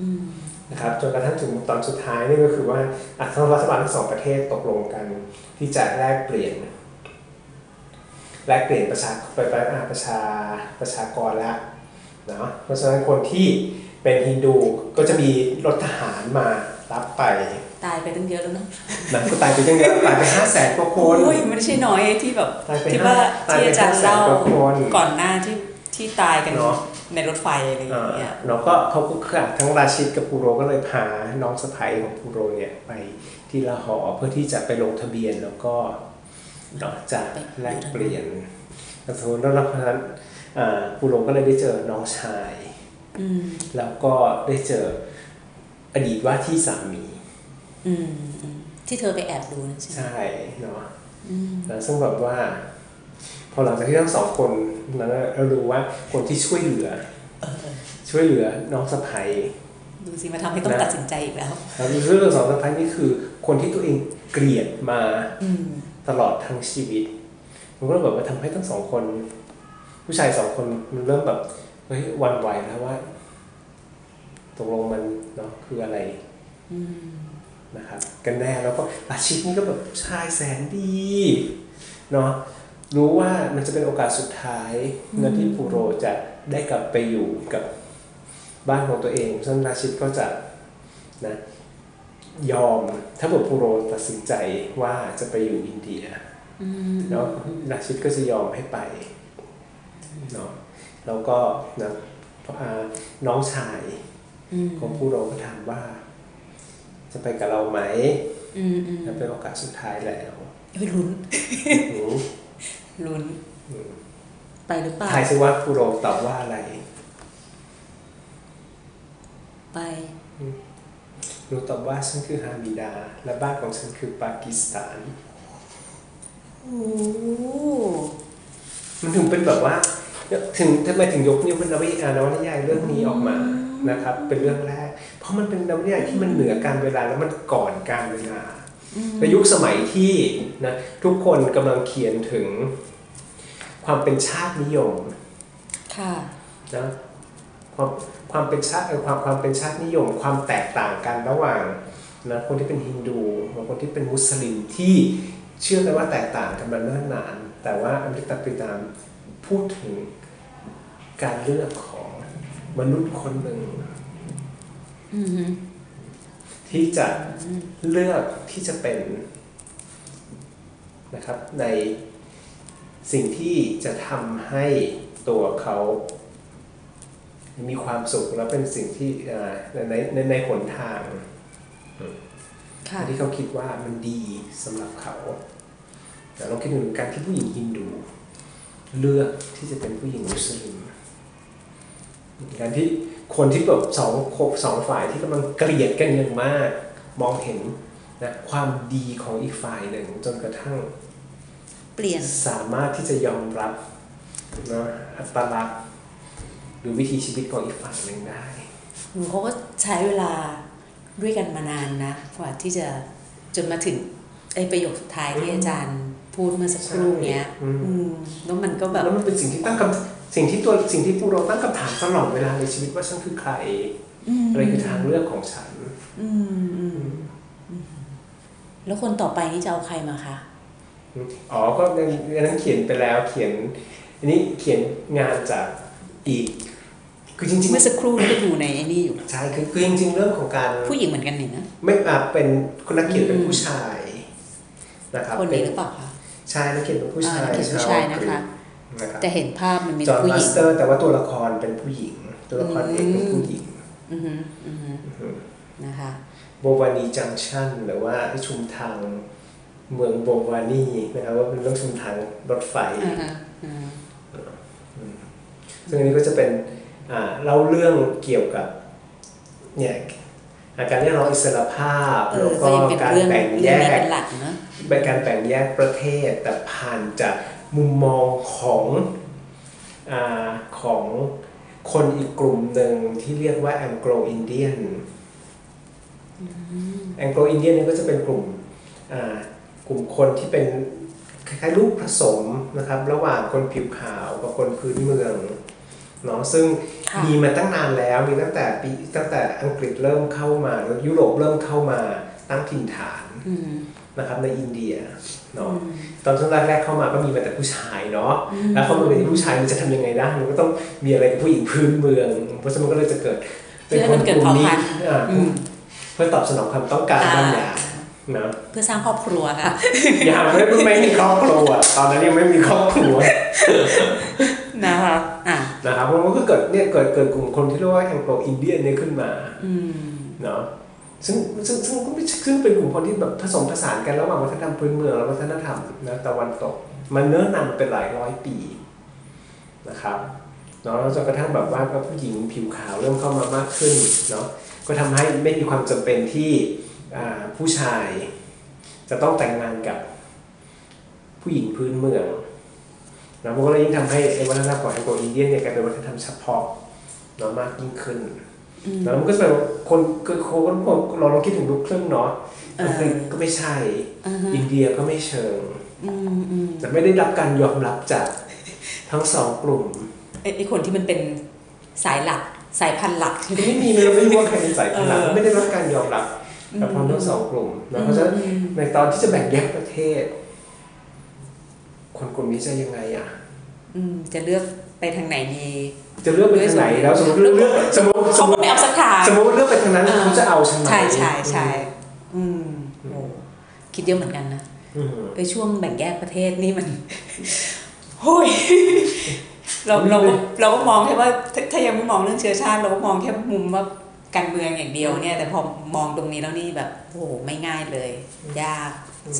อืมนะครับจนกระทั่งถึงตอนสุดท้ายนี่ก็คือว่าอะทั้งรัฐบาลทั้งสองประเทศตกลงกัน ที่จะแลกเปลี่ยนแลกเปลี่ยนประชาไปไปอ่าประชาประชากรแล้วเนาะเพราะฉะนั้นคนที่เป็นฮินดูก็จะมีรถทหารมารับไป ตายไปตั้งเยอะแล้วเนอะนะก็ตายไปตั้งเยอะตายไปห้าแสนกว่าคนโอ้ยไม่ใช่น้อยที่แบบตายไปที่ว่าห้าตายที่ไปอาจารย์ห้าแสนเล่ากว่าคนก่อนหน้าที่ที่ตายกันเนอะในรถไฟอะไรอย่างเงี้ยเนาะก็เขาก็คือทั้งราชิดกับปูโรก็เลยพาน้องสะใภ้ของปูโรเนี่ยไปที่ละหอเพื่อที่จะไปลงทะเบียนแล้วก็เนาะจะแลกเปลี่ยนแล้วสมมติแล้วเพราะฉะนั้น อ่าปูโรก็เลยได้เจอน้องชายอืมแล้วก็ได้เจออดีตว่าที่สามีอืมอืมที่เธอไปแอบดูนั่นใช่ไหมใช่เนาะอืมแล้วซึ่งแบบว่า พอหลังจากที่ทั้งสองคนนั้นเรารู้ว่าคนที่ช่วยเหลือ ช่วยเหลือน้องสะใภ้ดูสิมาทำให้ต้องนะตัดสินใจอีกแล้วแล้วเรื่องสองสะพ้ายนี่คือ คนที่ตัวเองเกลียดมาอืมตลอดทั้งชีวิตมันก็แบบว่าทำให้ทั้งสองคน ผู้ชายสองคนมันเริ่มแบบเฮ้ยหวันไหวแล้วว่าตกลงมันเนาะคืออะไรอืมนะครับ กันแน่แล้วก็ราชิตนี่ก็แบบชายแสนดีเนาะรู้ว่ามันจะเป็นโอกาสสุดท้ายนะที่ปูโรจะได้กลับไปอยู่กับบ้านของตัวเองซึ่งราชิตก็จะนะยอมถ้าเกิดปูโรตัดสินใจว่าจะไปอยู่อินเดียอืมเนาะราชิตก็จะยอมให้ไป เนาะแล้วก็นะอ่าน้องชายอืมของปูโรก็ถามว่า จะไปกับเราไหมอืมอืมนะเป็นโอกาสสุดท้ายแล้วเฮ้ยลุ้นหือลุ้นอืมไปหรือเปล่าทายซิว่าปูโรตอบว่าอะไร ไปหนูตอบว่าฉันคือฮามิดา และบ้านของฉันคือปากีสถานโอ้มันถึงเป็นแบบว่า ถึงทำไมถึงยกนิ้วเป็นนวนิยายนวนิยายเรื่องนี้ออกมานะครับ เป็นเรื่องแรก เพราะมันเป็นนวนิยายที่มันเหนือการเวลาแล้วมันก่อนการเวลาในยุคสมัยที่นะทุกคนกำลังเขียนถึงความเป็นชาตินิยมค่ะนะความความเป็นชาติเอ่อความความเป็นชาตินิยม ความแตกต่างกันระหว่างนะคนที่เป็นฮินดูกับคนที่เป็นมุสลิมที่เชื่อกันว่าแตกต่างกันมาเนิ่นนาน แต่ว่าอมริตปริตาม พูดถึงการเลือกของมนุษย์คนหนึ่งอืมที่จะเลือกที่จะเป็นนะครับ ในสิ่งที่จะทำให้ตัวเขามีความสุขและเป็นสิ่งที่อ่าในในในหนทางค่ะที่เขาคิดว่ามันดีสำหรับเขาแต่ลองคิดถึงการที่ผู้หญิงฮินดู เลือกที่จะเป็นผู้หญิงมุสลิมการที่คนที่แบบสองสองฝ่ายที่กำลังเกลียดกันอย่างมาก มองเห็นนะความดีของอีกฝ่ายหนึ่งจนกระทั่ง เปลี่ยนสามารถที่จะยอมรับนะอัตลักษณ์หรือวิถีชีวิตของอีกฝ่ายหนึ่งได้หนูเขาก็ใช้เวลาด้วยกันมานานนะกว่าที่จะจนมาถึงไอ้ประโยคสุดท้ายที่อาจารย์ พูดเมื่อสักครู่เนี้ยอืมอืมแล้วมันก็แบบแล้วมันเป็นสิ่งที่ตั้งคำสิ่งที่ตัวสิ่งที่ปูโรตั้งคำถามตลอดเวลาในชีวิตว่าฉันคือใครมอะไรคือทางเลือกของฉันอืมอืมอืมแล้วคนต่อไปนี่จะเอาใครมาคะอ๋อก็ในในนั้นเขียนไปแล้วเขียน อันนี้เขียนงานจากอีกคือจริงเมื่อสักครู่นี่ก็ดูในไอ้นี่อยู่ๆใช่คือคือจริง ๆ เรื่องของการผู้หญิงเหมือนกันนี่นะไม่อาจเป็นคนนักเขียนเป็นอืมผู้ชายนะครับคนเป็นี้นหรือเปล่าคะ ชายนักเขียนเป็นผู้ชายอ่านักเขียนผู้ชายนะคะนะครับแต่เห็นภาพมันมีจอห์นผู้หมาญิงสเตอร์แต่ว่าตัวละครเป็นผู้หญิง ตัวละครเอกเป็นผู้หญิงอือหืออือหือนะคะโบวานีจังชันหรือว่าชุมทางเมืองโบวานีนะครับว่าเป็นเรื่องชุมทางรถไฟอ่าฮะอ่าซึ่งอันนี้ก็จะเป็นอ่าเล่าเรื่องเกี่ยวกับเนี่ยอาการเรียกร้องอิสรภาพเอแล้อวก็ก็ยังเป็นการเรื่องแบ่งเรื่แยองนี้ก เป็นหลักเนอะเป็นการแบ่งแยกประเทศแต่ผ่านจากมุมมองของอาของคนอีกกลุ่มหนึ่งที่เรียกว่าแองโกลอินเดียนแองโกลอินเดียนนี่ก็จะเป็นกลุ่มอ่ากลุ่มคนที่เป็นคล้ายๆลูกผสมนะครับ ระหว่างคนผิวขาวกับคนพื้นเมืองเนาะซึ่งค่ะมีมาตั้งนานแล้วมีตั้งแต่ปีตั้งแต่อังกฤษเริ่มเข้ามาแล้วยุโรปเริ่มเข้ามาตั้งถิ่นฐานอืม นะครับในอินเดียเนาะอืมตอนช่วงแรกๆเข้ามาก็มีมาแต่ผู้ชายเนาะแล้วเขามาเป็นผู้ชายมันจะทำยังไงได้มันก็ต้องมีอะไรกับผู้หญิงพื้นเมือง เพราะฉะนั้นมันก็เลยจะเกิดเพื่อให้มันเกิดเผ่าพันธุ์อ่าอืมเพื่อตอบสนองความต้องการบางอย่างนะเพื่อสร้างครอบครัวค่ะอย่างไม่ไม่มีครอบครัวตอนนั้นยังไม่มีครอบครัวนะคะอะนะครับมันก็เกิดเนี่ยเกิดเกิดกลุ่มคนที่เรียกว่าแองโกลอินเดียนเนี่ยขึ้นมาอืมเนาะ ซึ่งซึ่งซึ่งก็ไม่ซึ่งเป็นกลุ่มคนที่แบบผสมผสานกันระหว่างวัฒนธรรมพื้นเมืองและวัฒนธรรมนะตะวันตก มันเนื้อนำเป็นหลายร้อยปีนะครับเนาะจนกระทั่งแบบว่าผู้หญิงผิวขาวเริ่มเข้ามามากขึ้นเนาะก็ทำให้ไม่มีความจำเป็นที่ผู้ชายจะต้องแต่งงานกับผู้หญิงพื้นเมืองนะมันก็เลยยิ่งทำให้วัฒนธรรมของแองโกลอินเดียเนี่ยกลายเป็นวัฒนธรรมเฉพาะเนาะมากยิ่งขึ้น แล้วมันก็จะแบบคนคือคนคนเราเราคิดถึงลูกครึ่งเนาะเอออังกฤษก็ไม่ใช่อ่าฮะอินเดียก็ไม่เชิงอืมอืมแต่ไม่ได้รับการยอมรับจากทั้งสองกลุ่มไอ้ไอ้คนที่มันเป็นสายหลักสายพันธุ์หลักก็ไม่มีเลยเราไม่รู้ว่าใครเป็นสายพันธุ์หลักเออไม่ได้รับการยอมรับกับพร้อมทั้งสองกลุ่มนะเพราะฉะนั้นในตอนที่จะแบ่งแยกประเทศ คนกลุ่มนี้จะยังไงอะอืมจะเลือก ไปทางไหนดี จะเลือกไปทางไหนแล้วสมมติเลือกเลือกสมมติสเขามมก็ติไม่เอาสักทางสมมติว่าเลือกไปทางนั้นเออเขาจะเอาฉันไหมใช่ใช่ใช่อืมโอ้คิดเยอะเหมือนกันนะอืมไอ้ช่วงแบ่งแยกประเทศนี่มันโอ้ยเราเราก็เราก็มองแค่ว่าถ้าถ้ายังไม่มองเรื่องเชื้อชาติ เราก็มองแค่มุมว่าการเมืองอย่างเดียวเนี่ย แต่พอมองตรงนี้แล้วนี่แบบโอ้โหไม่ง่ายเลย ยาก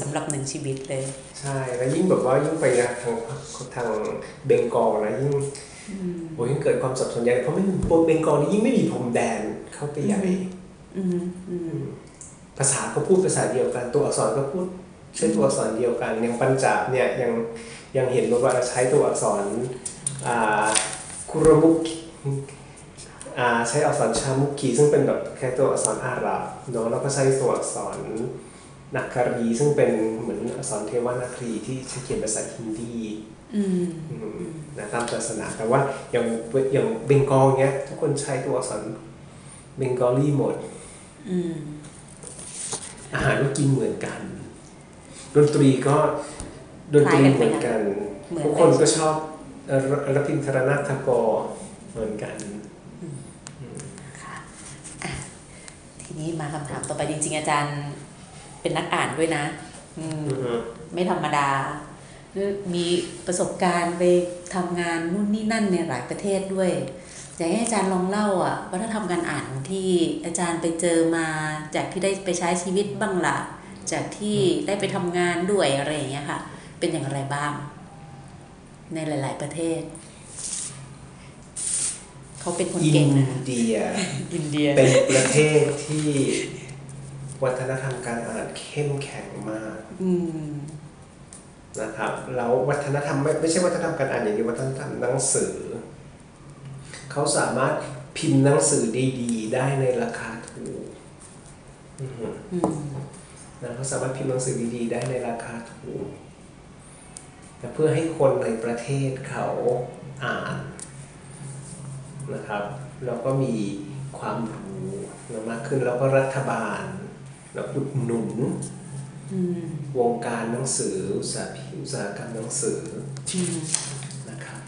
สำหรับหนึ่งชีวิตเลย ใช่แล้วยิ่งแบบว่ายิ่งไปนะทางทางเบงกอลนะยิ่งโอ้ยยิ่งเกิดความสับสนใหญ่เพราะไม่บนเบงกอลนี่ยิ่งไม่มีพรมแดนเข้าไปใหญ่อืมอืมภาษาก็พูดภาษาเดียวกัน ตัวอักษรก็พูดใช้ตัวอักษรเดียวกันอย่างปัญจาบเนี่ยยังยังเห็นว่าใช้ตัวอักษรอ่าคุรมุกอ่าใช้อักษรชามุกีซึ่งเป็นแบบแค่ตัวอักษรอาหรับเนาะแล้วก็ใช้ตัวอักษร นักคารีซึ่งเป็นเหมือนอักษรเทวนาครีที่ใช้เขียนภาษาฮินดีอืมอืมนะตามศาสนาแต่ว่าอย่างอย่างเบงกอลเงี้ย ทุกคนใช้ตัวอักษรเบงกอลีหมดอืมอาหารก็กินเหมือนกัน ดนตรีก็ดนตรีเหมือนกันเหมือนทุกคนก็ชอบเอ่อรพินทรนาถทากรเหมือนกันค่ะอะทีนี้มาคำถามต่อไปจริงๆอาจารย์ เป็นนักอ่านด้วยนะอืมอือฮึไม่ธรรมดา มีประสบการณ์ไปทำงานนู่นนี่นั่นในหลายประเทศด้วย อยากให้อาจารย์ลองเล่าอะวัฒนธรรมการอ่านของที่อาจารย์ไปเจอมาจากที่ได้ไปใช้ชีวิตบ้างละจากที่ได้ไปทำงานด้วยอะไรอย่างเงี้ยค่ะ เป็นอย่างไรบ้าง ในหลาย ๆ ประเทศ เขาเป็นคนอิเก่งนนะเดีย อินเดีย เป็นประเทศที่ วัฒนธรรมการอ่านเข้มแข็งมากอืมนะครับแล้ววัฒนธรรมไม่ไม่ใช่วัฒนธรรมการอ่านอย่างเดียววัฒนธรรมหนังสือ เขาสามารถพิมพ์หนังสือดีๆ ได้ในราคาถูกอือฮึอืมนะเขาสามารถพิมพ์หนังสือดีๆ ได้ในราคาถูกนะเพื่อให้คนในประเทศเขาอ่านนะครับแล้วก็มีความรู้นะมากขึ้นแล้วก็รัฐบาล นะอุดหนุนอืมวงการหนังสืออุตสาหพิอุตสาหกรรมหนังสืออืมนะครับ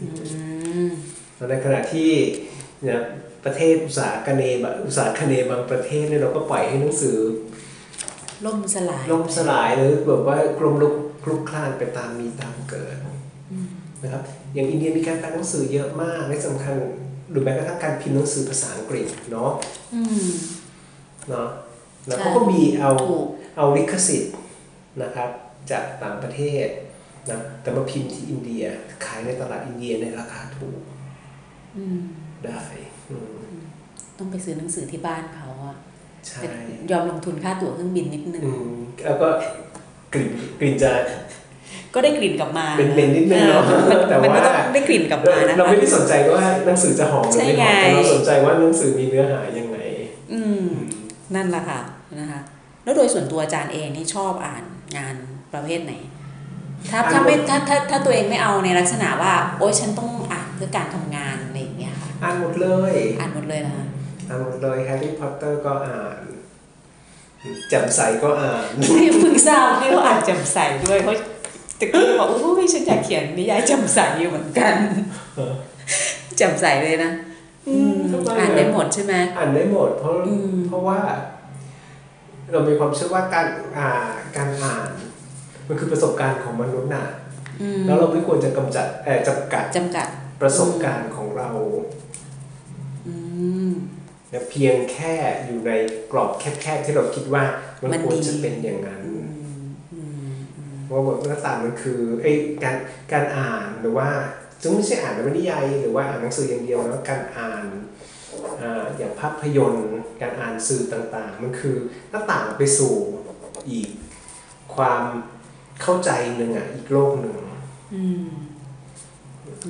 อืมแล้วในขณะที่เนี่ยประเทศอุตสาหกเนบอุตสาหกเนบางประเทศเนี่ยเราก็ปล่อยให้หนังสือล่มสลายล่มสลายหรือแบบว่ากลมลุกคลุกคลานไปตามมีตามเกิดนะครับอย่างอินเดียมีการแปลหนังสือเยอะมากและสำคัญหรือแม้กระทั่งการพิมพ์หนังสือภาษาอังกฤษเนาะอืมเนาะ แล้วใช่เขาก็มีเอาถูกเอาลิขสิทธิ์นะครับจากต่างประเทศนะแต่มาพิมพ์ที่อินเดีย ขายในตลาดอินเดียในราคาถูกอืมได้อืมต้องไปซื้อหนังสือที่บ้านเขาอะใช่ยอมลงทุนค่าตั๋วเครื่องบินนิดนึงอืมแล้วก็กลิ่นกลิ่นจะก็ได้กลิ่นกลับมาเป็นๆนิดนึงเนอะออมันแต่มันว่าก็ต้องได้กลิ่นกลับมานะคะเราไม่ได้สนใจว่าหนังสือจะหอมหรือไม่หอมใช่ไงแต่เราสนใจว่าหนังสือมีเนื้อหายังไงอืมนั่นแหละค่ะ นะคะแล้วโดยส่วนตัวอาจารย์เองนี่ชอบอ่านงานประเภทไหน ถ้าอ่านถ้าไม่หมดถ้าถ้าถ้าตัวเองไม่เอาในลักษณะว่า โอ๊ยฉันต้องอ่านเพื่อการทำงานอะไรอย่างเงี้ยค่ะอ่านหมดเลย อ่านหมดเลยนะคะอ่านหมดเลยแฮร์รี่พอตเตอร์ก็อ่านแจ่มใสก็อ่านนี่เพิ่งทราบนี่ว่าอ่านแจำใสด้วยเพราะตะกี้บอกโอ้ยฉันอยากเขียนนิยายแจำใสอยู่เหมือนกันแจำใสเลยนะอืมทำไมอ่านได้หมดใช่ไหมอ่านได้หมดเพราะอืมเพราะว่า เรามีความเชื่อว่าการอ่าการอ่าน มันคือประสบการณ์ของมนุษย์น่ะอืมแล้วเราไม่ควรจะกำจัดเอ่อจำกัดจำกัดประสบการณ์ของเราอืมเนี่ยเพียงแค่อยู่ในกรอบแคบๆที่เราคิดว่ามันมันควรดีจะเป็นอย่างนั้นอืมเพราะว่าบทหน้าต่างมันคือไอ้การการอ่านหรือว่าซึ่งไม่ใช่อ่านนวนิยายหรือว่าอ่านหนังสืออย่างเดียวนะการอ่าน อ่าอย่างภาพยนตร์การอ่านสื่อต่างๆ มันคือหน้าต่างไปสู่อีกความเข้าใจหนึ่งอะอีกโลกหนึ่งอืม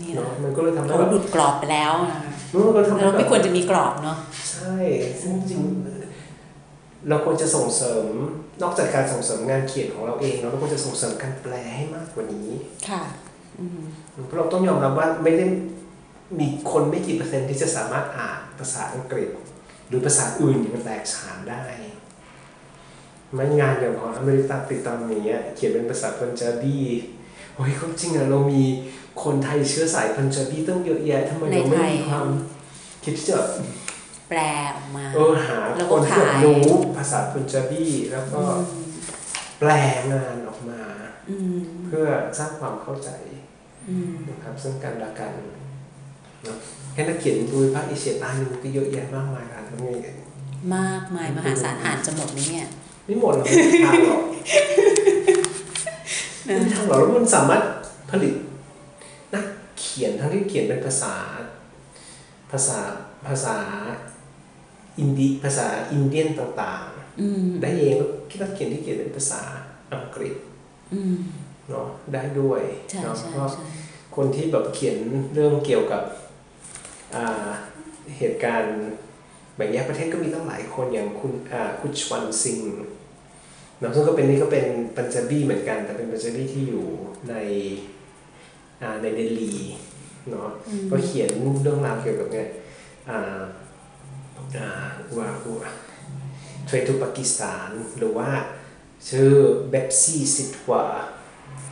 นี่เนาะนะมันก็เลยทำให้เขาแบบหลุดกรอบไปแล้วนะมันก็ทำให้เราแบไม่บควรจะมีกรอบเนาะใช่ซึ่งจริงๆเราควรจะส่งเสริมนอกจากการส่งเสริมงานเขียนของเราเองเราก็ควรจะส่งเสริมการแปลให้มากกว่านี้ ค่ะอืมเพราะเราต้องยอมรับว่าไม่ได้ มีคนไม่กี่เปอร์เซ็นต์ที่จะสามารถอ่านภาษาอังกฤษ หรือภาษาอื่นอย่างมันแตกฉานได้ไม่งานอย่างของอเมริกาติดตอนนี้ยเขียนเป็นภาษาพันจาบีโอ้ยความจริงอะเรามีคนไทยเชื้อสายพันจาบีตั้งเยอะแยะทำไมเราไม่มีความคิดที่จะแปลออกมาเออหาแล้วคก็นที่แบบขายรู้ภาษาพันจาบีแล้วก็แปลงานออกมาอืมเพื่อสร้างความเข้าใจอืมนะครับซึ่งกันและกันเนะแค่นักเขียนภูมิภาคเอเชียใต้นี่มันก็เยอะแยะมากมายอ่านแล้วมีมากมายมหาศาลอ่านจะหมดไหมเนี่ยไม่หมดหรอกไม่ทางหรอกไม่ทางหรอกแล้วมันสามารถผลิตนักเขียนทั้งที่เขียนเป็นภาษา ภาษาภาษาอินดีภาษาอินเดียนต่างๆได้เองแล้วคิดนักเขียนที่เขียนเป็นภาษาอังกฤษเนาะได้ด้วยเนาะเพราะคนที่แบบเขียนเรื่องเกี่ยวกับ เหตุการณ์แบ่งแยกประเทศก็มีตั้งหลายคนอย่างคุณอ่าคุณชวันซิงเนาะซึ่งก็เป็นนี่ก็เป็นปัญจาบีเหมือนกัน แต่เป็นปัญจาบีที่อยู่ในอ่าในเดลีเนาะก็เขียนเรื่องราวเกี่ยวกับเนี่ยอ่าอ่าว่าว่าเทรนทูปากีสถานหรือว่าชื่อเบบซี่ซิตวา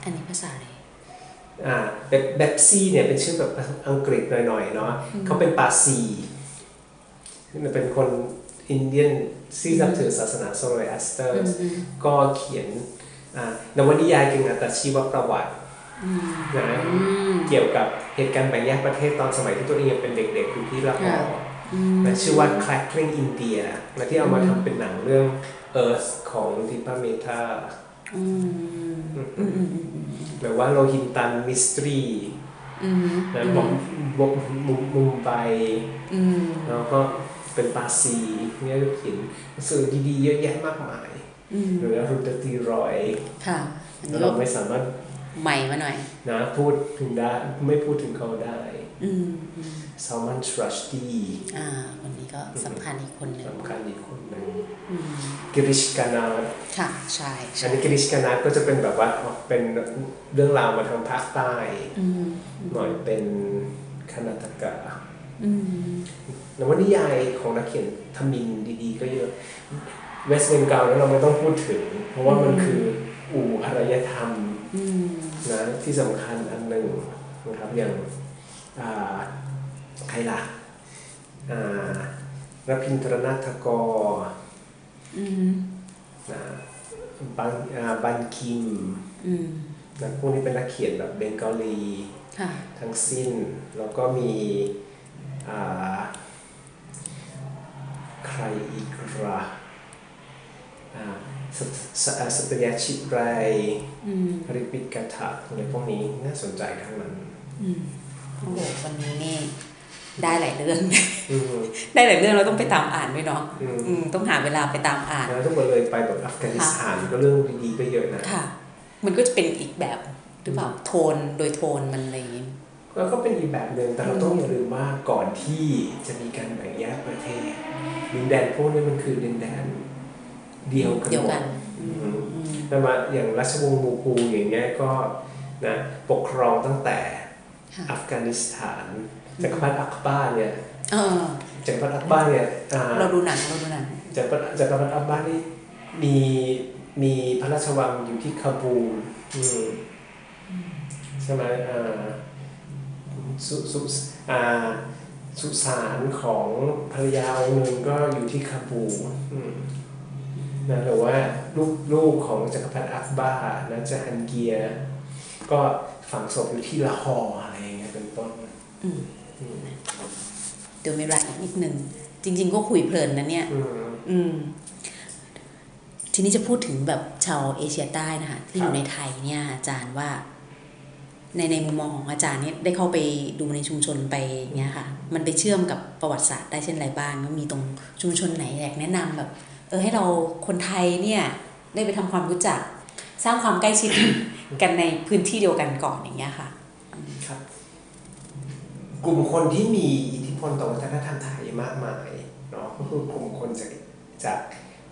อันนี้ภาษาอะไร อ่าแบปแบปซี่เนี่ยเป็นชื่อแบบอังกฤษหน่อยๆเนาะเขาเป็นปาร์ซีเป็นคน Indian ที่นับถือศาสนาโซโรแอสเตอร์ก็เขียนอ่านวนิยายเกี่ยวกับอัตชีวประวัตินะเกี่ยวกับเหตุการณ์แบ่งแยกประเทศตอนสมัยที่ตัวเองยังเป็นเด็กๆอยู่ที่ลาฮอร์นะชื่อว่า Cracking India และที่เอามาทำเป็นหนังเรื่อง Earth ของดีปาเมห์ตาอืมอืมอืมอืม หรือว่าโลหินตันมิสตรีอืมนะบอกบอกมุมมุมไปอืมแล้วก็เป็นปาซีเนี่ยเขียนหนังสือดีๆเยอะแยะมากมายอืมหรือรุตตีรอยค่ะอันนี้เราก็ไม่สามารถใหม่มาหน่อย นะพูดถึงได้ไม่พูดถึงเขาได้อืมอืมซามันทรัชดีอ่าคนนี้ ก็สำคัญอีกคนหนึ่งสำคัญอีกคนหนึ่งอืมกิริชกานาทค่ะใช่อัใช่นนี้กิริชกานาทก็จะเป็นแบบว่าเป็นเรื่องราวมาทางภาคใต้อืมหน่อยเป็นคณาตกะอืมนวนิยายของนักเขียนทมินดีๆ ก็เยอะเวสเบนกาลแล้วเราไม่ต้องพูดถึง เพราะว่ามันคืออู่อารยธรรมอืมนะที่สำคัญอันหนึ่งนะครับอย่างอ่าใครล่ะ อ่ารพินทรนาถกรอืมนะบันอ่าบันคิมอืมนะพวกนี้เป็นนักเขียนแบบเบงกอลีค่ะทั้งสิ้น แล้วก็มีอ่าใครอีกละอ่าสสอ่าสตยาชิไรอืมริปิกถะอะไรพวกนี้น่าสนใจทั้งนั้นอืมโอ้โหวันนี้นี่ ได้หลายเรื่องอืมได้หลายเรื่องเราต้องไปตามอ่านด้วยเนาะอืมอืมต้องหาเวลาไปตามอ่านแล้วทุกคนเลยไปแบบอัฟกานิสถานก็เรื่องดีๆก็เยอะนะค่ะ มันก็จะเป็นอีกแบบหรือเปล่าโทนโดยโทนมันอะไรอย่างงี้แล้วก็เป็นอีกแบบหนึ่งแต่เราต้องอย่าลืมว่าก่อนที่จะมีการแบ่งแยกประเทศดินแดนพวกนี้มันคือดินแดนเดียวกันเดียวหมกัดนอืมแต่มาอย่างราชวงศ์มูกูอย่างเงี้ยก็นะปกครองตั้งแต่ค่ะอัฟกานิสถาน จักรพรรดิอักบาร์เนี่ยเออจักรพรรดิอักบาร์เนี่ยอ่าเราดูหนังเราดูหนังจักรพรรดิจักรพรรดิอักบาร์นี่มีมีพระราชวังอยู่ที่คาบูลอืมใช่ไหมอ่าสุสุอ่าสุสานของภรรยาองค์หนึ่งก็อยู่ที่คาบูลอืมนะหรือว่าลูกลูกของจักรพรรดิอักบาร์นะจาฮันเกียร์ก็ฝังศพอยู่ที่ละหอร์อะไรอย่างเงี้ยเป็นต้นอืมอืม เดี๋ยวไม่รักอีกนิดนึง จริง ๆ ก็คุยเพลินนะเนี่ยอืมอืม ทีนี้จะพูดถึงแบบชาวเอเชียใต้นะคะที่อครัยู่บในไทยเนี่ย อาจารย์ว่า ในในมุมมองของอาจารย์เนี่ยได้เข้าไปดูในชุมชนไปเงี้ยค่ะ มันไปเชื่อมกับประวัติศาสตร์ได้เช่นไรบ้างก็มีตรงชุมชนไหนอยากแนะนำแบบ เออให้เราคนไทยเนี่ย ได้ไปทำความรู้จัก สร้างความใกล้ชิดกันในพื้นที่เดียวกันก่อนอย่างเงี้ยค่ะ ครับ กลุ่มคนที่มีอิทธิ พลต่อวัฒนธรรมไทยมากมายเนาะก็คือกลุ่มคนจากจาก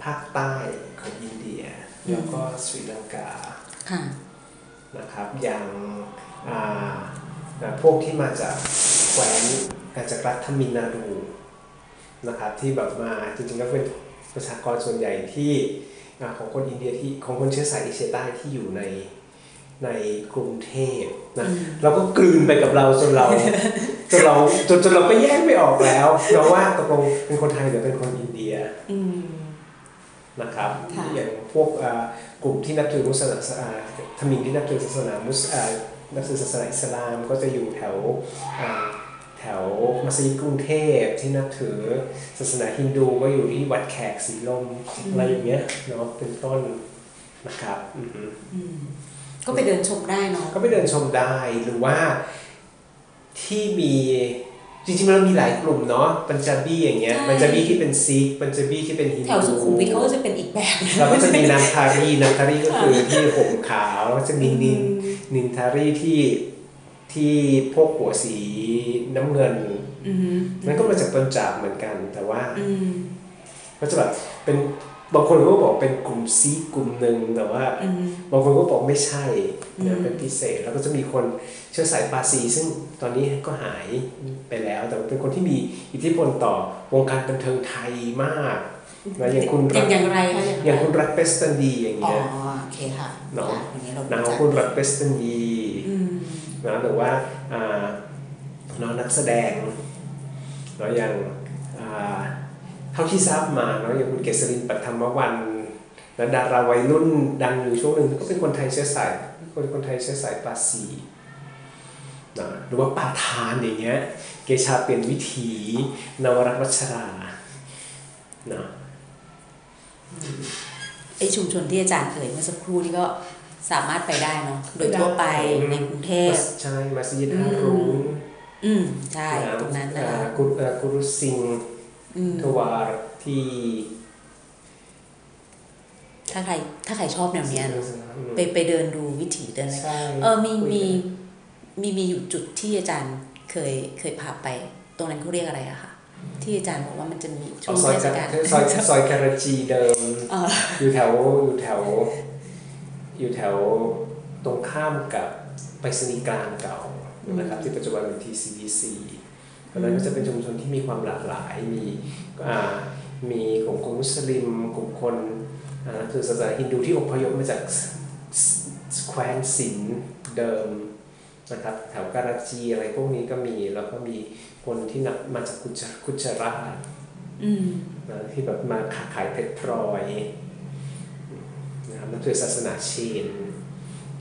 ภาคใต้ของอินเดีย แล้วก็สรีลังกาค่ะนะครับอย่างอ่าอ่าพวกที่มาจากแคว้นจากรัฐทมินนาดูนะครับที่แบบมาจริงๆแล้วเป็นประชากรส่วนใหญ่ที่อ่าของคนอินเดียที่ของคนเชื้อสายเอเชียใต้ที่อยู่ในในกรุงเทพนะอืมเราก็กลืนไปกับเราจนเรา จนเราจนจนเราก็แยกไม่ออกแล้วเราว่าตกลงเป็นคนไทยหรือเป็นคนอินเดียอืมนะครับค่ะอย่างพวกอ่ากลุ่มที่นับถือมุสลิมอ่าทมินที่นับถือศาสนามุสอ่านับถือศาสนาอิสลามก็จะอยู่แถวอ่าแถวมัสยิดกรุงเทพที่นับถือศาสนาฮินดูก็อยู่ที่วัดแขกสีลมอะไรอย่างเงี้ยเนาะเป็นต้นนะครับอือฮึอืมก็ไปเดินชมได้เนาะก็ไปเดินชมได้หรือว่า ที่มีจริงๆมันมีหลายกลุ่มเนาะปัญจาบีอย่างเงี้ยปัญจาบีที่เป็นซิกปัญจาบีที่เป็นฮินดูแถวสุขุมวิทเขาก็จะเป็นอีกแบบหนึ่งเราก็จะมีนางทารีนางทารีก็คือที่ผมขาวแล้วก็จะมีนินนินทารีที่ที่พวกหัวสีน้ำเงินอืมนั่นก็มาจากปัญจาบเหมือนกันแต่ว่าอืมก็จะแบบเป็น บางคนก็บอกเป็นกลุ่มซีกลุ่มหนึ่งแต่ว่าอืมบางคนก็บอกไม่ใช่อืนะมเป็นพิเศษ แล้วก็จะมีคนเชื้อสายปาซี ซึ่งตอนนี้ก็หายไปแล้ว แต่ว่าเป็นคนที่มีอิทธิพลต่อวงการบันเทิงไทยมากนะอย่างคุณอย่างอย่างไรคะอย่างไรอย่างคุณรักเปสตันดีอย่างอ๋อเงี้ยโอเคค่ะเนาะวันนี้เราหนาวรู้จักคุณรักเปสตันดีอืมนะหรือว่าอ่าน้องนักแสดงเนาะอย่างอ่า เท่าที่ทราบมาเนาะอย่างคุณเกษรินปัทมวันและดาราวัยรุ่นดังอยู่ช่วงหนึ่งก็เป็นคนไทยเชื้อสายคนคนไทยเชื้อสายปาซีนะหรือว่าปาทานอย่างเงี้ยเกชาเปลี่ยนวิถี นวรัตน์วัชราเนาะไอชุมชนที่อาจารย์เอ่ยเมื่อสักครู่นี่ก็สามารถไปได้เนาะโดยทั่วไปในกรุงเทพใช่มัสยิดฮารุนอืมใช่ตรงนั้นนะอ่าคะกุเอ่อกุรุสิงห์อืม ทวารที่ถ้าใครถ้าใครชอบแนวเนี้ยเนอะไปไปเดินดูวิถีเดินอะไรใช่เออมีมีมีมีอยู่จุดที่อาจารย์เคยเคยพาไป ตรงนั้นเขาเรียกอะไรอะคะที่อาจารย์บอกว่ามันจะมีช่วเอางซอยเทศกะกาลซอยซอยการาจีเดิมเอออยู่แถวอยู่แถว อยู่แถวตรงข้ามกับไปรษณีย์กลางเก่านะครับที่ปัจจุบันเป็น TCDC เพราะฉะนั้นก็จะเป็นชุมชนที่มีความหลากหลาย มีอ่ามีกลุ่มคนมุสลิม กลุ่มคนอ่าคือศาสนาฮินดูที่อพยพมาจากสสแคว้นสินเดิมนะครับแถวการาจีอะไรพวกนี้ก็มีแล้วก็มีคนที่นับมาจากกุจกุจราตอืมนะที่แบบมาขาขายเพชรพลอยนะครับนับถือศาสนาชีน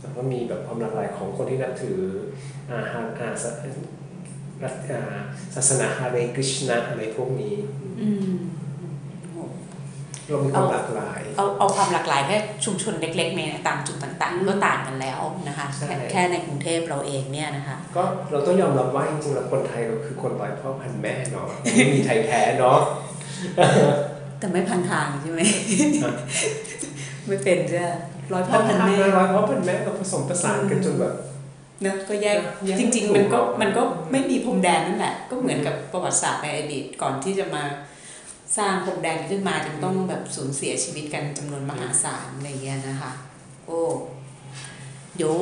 แล้วก็มีแบบความหลากหลายของคนที่นับถืออาหารอา ศารัฐอ่าศาสนาฮาเรกฤชนะอะไรพวกนี้อืมโหเรามีความหลากหลาย เอาเอาความหลากหลายแค่ชุมชนเล็กๆในตามจุดต่างๆ ก็ต่างกันแล้วนะคะใช่แค่แค่ในกรุงเทพเราเองเนี่ยนะคะ ก็เราต้องยอมรับว่าจริงๆแล้วคนไทยเราคือคนร้อยพ่อพันแม่เนาะไม่มีไทยแท้เนาะแต่ไม่พันทางใช่ไหมไม่เป็นใช่ไหมร้อยพ่อพันแม่ร้อยพ่อพันแม่เราผสมผสานกันจนแบบ เนอะก็แยกแยกจริง ๆ มันก็ถูกหรอกมันก็ไม่มีพรมแดนนั่นแหละก็เหมือนกับประวัติศาสตร์ในอดีตก่อนที่จะมาสร้างพรมแดนขึ้นมาจึงต้องแบบสูญเสียชีวิตกันจำนวนมหาศาลอะไรเงี้ยนะคะ โอ้เดี๋ยว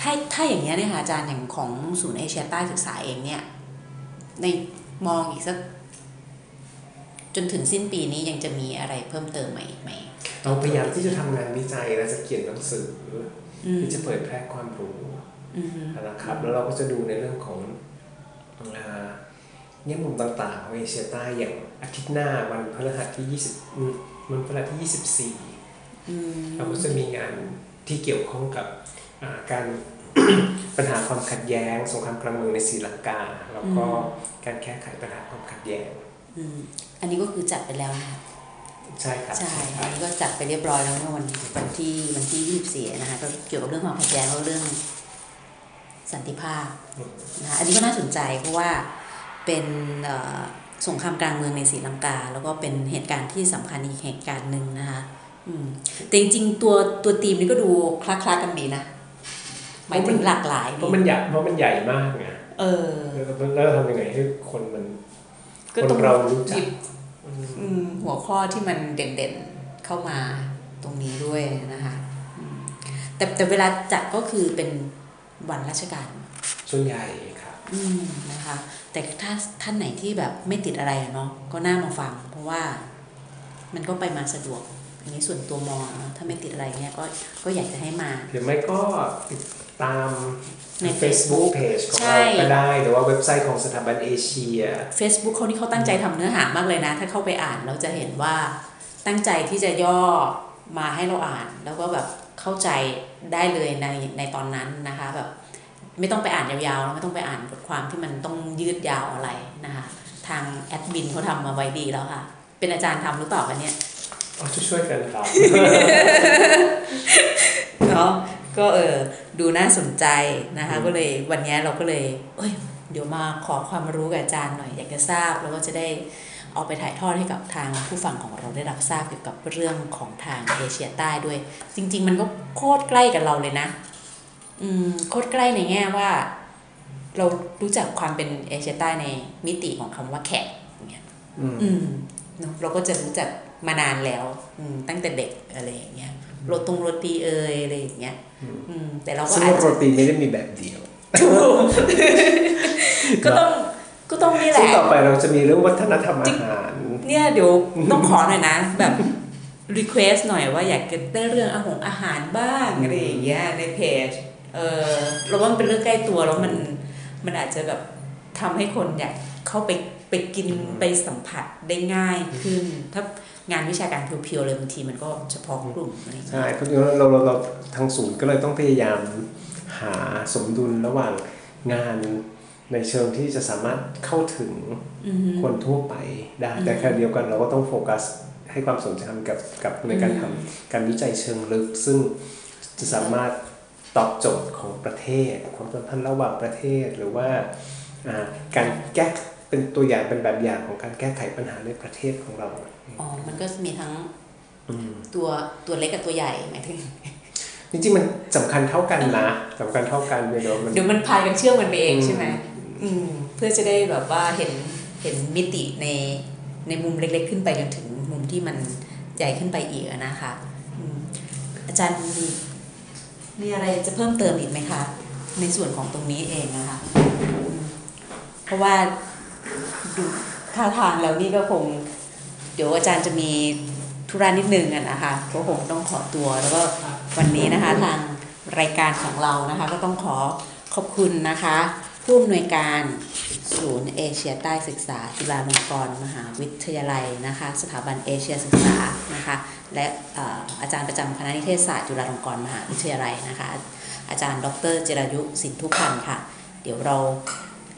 ถ้าถ้าอย่างเงี้ยเนี่ยค่ะอาจารย์อย่างของศูนย์เอเชียใต้ศึกษาเองเนี่ย ในมองอีกสัก จนถึงสิ้นปีนี้ยังจะมีอะไรเพิ่มเติมไหมไหมเราพยายามที่จะทำงานวิจัยและจะเขียนหนังสืออืมที่จะเผยแพร่ความรู้อืม นะครับ แล้วเราก็จะดูในเรื่องของอ่าแง่มุมต่างๆของเอเชียใต้อย่างอาทิตย์หน้าวันพฤหัสที่ 20อืมวันพฤหัสที่ 24อืมเราก็จะมีงานที่เกี่ยวข้องกับอ่าการปัญหาความขัดแย้ง สงครามกลางเมืองในศรีลังกา แล้วก็การแก้ไขปัญหาความขัดแย้งอืมอันนี้ก็คือจัดไปแล้วนะคะใช่ครับใช่อันนี้ก็จัดไปเรียบร้อยแล้วเมื่อวันวันที่วันที่ยี่สิบสี่นะคะก็เกี่ยวกับเรื่องความขัดแย้งแล้วเรื่อง สันติภาพนะคะอันนี้ก็น่าสนใจเพราะว่าเป็นเอ่อสงครามกลางเมืองในศรีลังกา แล้วก็เป็นเหตุการณ์ที่สำคัญอีกเหตุการณ์หนึ่งนะคะอืมแต่จริงๆตัวตัวทีมนี้ก็ดูคล้าๆกันดีนะหมายถึงหลากหลายเพดีราะมันใหญ่เพราะมันใหญ่มากไงเออแล้วเราทำยังไงให้คนมันก็คนต้องเรารู้หจัยิกบอืมหัวข้อที่มันเด่นๆเข้ามาตรงนี้ด้วยนะคะอืมแต่แต่เวลาจัดก็คือเป็น วันราชการส่วนใหญ่ครับ อืมนะคะ แต่ถ้าท่านไหนที่แบบไม่ติดอะไรอะเนาะก็น่ามาฟัง เพราะว่ามันก็ไปมาสะดวก อันนี้ส่วนตัวมองเนาะถ้าไม่ติดอะไรเงี้ยก็ก็อยากจะให้มาหรือไม่ก็ติดตามใน Facebook Page ของใช่เราก็ได้หรือว่าเว็บไซต์ของสถาบันเอเชีย Facebook เขานี่เขาตั้งใจทำเนื้อหามากเลยนะ ถ้าเข้าไปอ่านเราจะเห็นว่าตั้งใจที่จะย่อมาให้เราอ่านแล้วก็แบบ เข้าใจได้เลยในในตอนนั้นนะคะแบบไม่ต้องไปอ่านยาวๆแล้วไม่ต้องไปอ่านบทความที่มันต้องยืดยาวอะไรนะคะทางแอดมินเขาทำมาไว้ดีแล้วค่ะ เป็นอาจารย์ทำหรือเปล่าคะเนี่ยเอาช่วยๆกันครับเนาะก็เออดูน่าสนใจนะคะ ก็เลยวันนี้เราก็เลย เอ้ย เดี๋ยวมาขอความรู้กับอาจารย์หน่อย อยากจะทราบแล้วก็จะได้ เอาไปถ่ายทอดให้กับทางผู้ฟังของเราได้รับทราบเกี่ยวกับเรื่องของทางเอเชียใต้ด้วย จริง ๆ มันก็โคตรใกล้กับเราเลยนะ อืมโคตรใกล้ในแง่ว่า เรารู้จักความเป็นเอเชียใต้ในมิติของคำว่าแขกอย่างเงี้ยอืมอืมเนอะเราก็จะรู้จักมานานแล้ว อืมตั้งแต่เด็กอะไรอย่างเงี้ยโรตรงโรตีเอยอะไรอย่างเงี้ย อืมแต่เราก็ซึ่งอาจจะโรตีไม่ได้มีแบบเดียวก็ต้อง ก็ต้องนี่แหละซึ่งต่อไปเราจะมีเรื่องวัฒนธรรมอาหาร เนี่ยเดี๋ยวต้องขอหน่อยนะ แบบ request หน่อยว่าอยากจะได้เรื่องอาหงอาหารบ้างอะไรอย่างเงี้ยในเพจ เออเราว่ามันเป็นเรื่องใกล้ตัวแล้วมันมันอาจจะแบบทำให้คนอยากเข้าไปไปกินไปสัมผัสได้ง่ายขึ้น ถ้างานวิชาการเพียวๆเลยบางทีมันก็เฉพาะกลุ่มอะไรอย่างเงี้ยใช่เพราะฉะนั้นเราเราเราทางศูนย์ก็เลยต้องพยายามหาสมดุลระหว่างงาน ในเชิงที่จะสามารถเข้าถึงอือฮึคนทั่วไปได้ แต่ขณะเดียวกันเราก็ต้องโฟกัสให้ความสนใจกับกับในการทำการวิจัยเชิงลึก ซึ่งจะสามารถตอบโจทย์ของประเทศ ความสัมพันธ์ระหว่างประเทศหรือว่าอ่าการแก้เป็นตัวอย่างเป็นแบบอย่างของการแก้ไขปัญหาในประเทศของเรา อ๋อ มันก็มีทั้งอืมตัวตัวเล็กกับตัวใหญ่หมายถึงจริงๆมันสำคัญเท่ากันนะสำคัญเท่ากันเดี๋ยวมันเดี๋ยวมันพายกันเชื่อมกันไปเองอืมใช่ไหมอืม เพื่อจะได้แบบว่าเห็นเห็นมิติในในมุมเล็ก ๆ ขึ้นไปจนถึงมุมที่มันใหญ่ขึ้นไปอีกอะนะคะอืมอาจารย์มีมีอะไรจะเพิ่มเติมอีกไหมคะ ในส่วนของตรงนี้เองนะคะอืมเพราะว่าดูท่าทางแล้วนี่ก็คง เดี๋ยวอาจารย์จะมีธุระนิดนึงอะนะคะก็คงต้องขอตัวแล้วก็วันนี้นะคะทางรายการของเรานะคะ ก็ต้องขอขอบคุณนะคะ ผู้อำนวยการศูนย์เอเชียใต้ศึกษา จุฬาลงกรณ์มหาวิทยาลัยนะคะสถาบันเอเชียศึกษานะคะและออาจารย์ประจำคณะนิเทศศาสตร์จุฬาลงกรณ์มหาวิทยาลัยนะคะอาจารย์ ดรเจรายุสินทุพันธ์ค่ะ เดี๋ยวเรา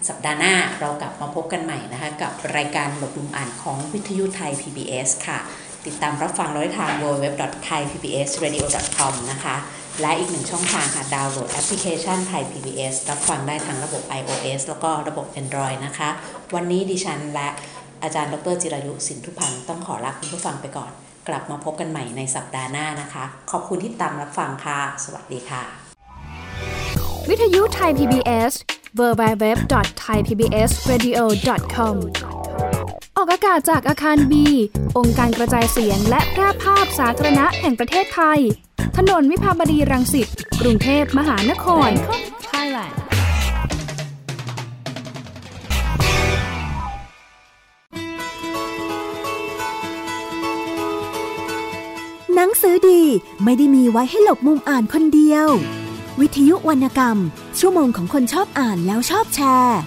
สัปดาห์หน้าเรากลับมาพบกันใหม่นะคะ กับรายการหลบลุมอ่านของวิทยุไทย PBS ค่ะ ติดตามรับฟังเราได้ทาง www.thaipbsradio.com นะคะ และอีกหนึ่งช่องทางค่ะดาวน์โหลดแอปพลิเคชันไทย PBS รับฟังได้ทั้งระบบ iOS แล้วก็ระบบ Android นะคะ วันนี้ดิฉันและอาจารย์ดรจิรายุสินทุพันธ์ต้องขอลาคุณผู้ฟังไปก่อน กลับมาพบกันใหม่ในสัปดาห์หน้านะคะ ขอบคุณที่ตามรับฟังค่ะ สวัสดีค่ะ วิทยุไทย PBS www.thaipbsradio.com ออกอากาศจากอาคารบี องค์การกระจายเสียงและแพร่ภาพสาธารณะแห่งประเทศไทย ถนนวิภาวดีรังสิต กรุงเทพมหานคร Thailand หนังสือดีไม่ได้มีไว้ให้หลบมุมอ่านคนเดียว วิทยุวรรณกรรม ชั่วโมงของคนชอบอ่านแล้วชอบแชร์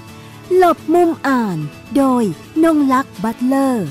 หลบมุมอ่าน โดยนงลักษ์บัตเลอร์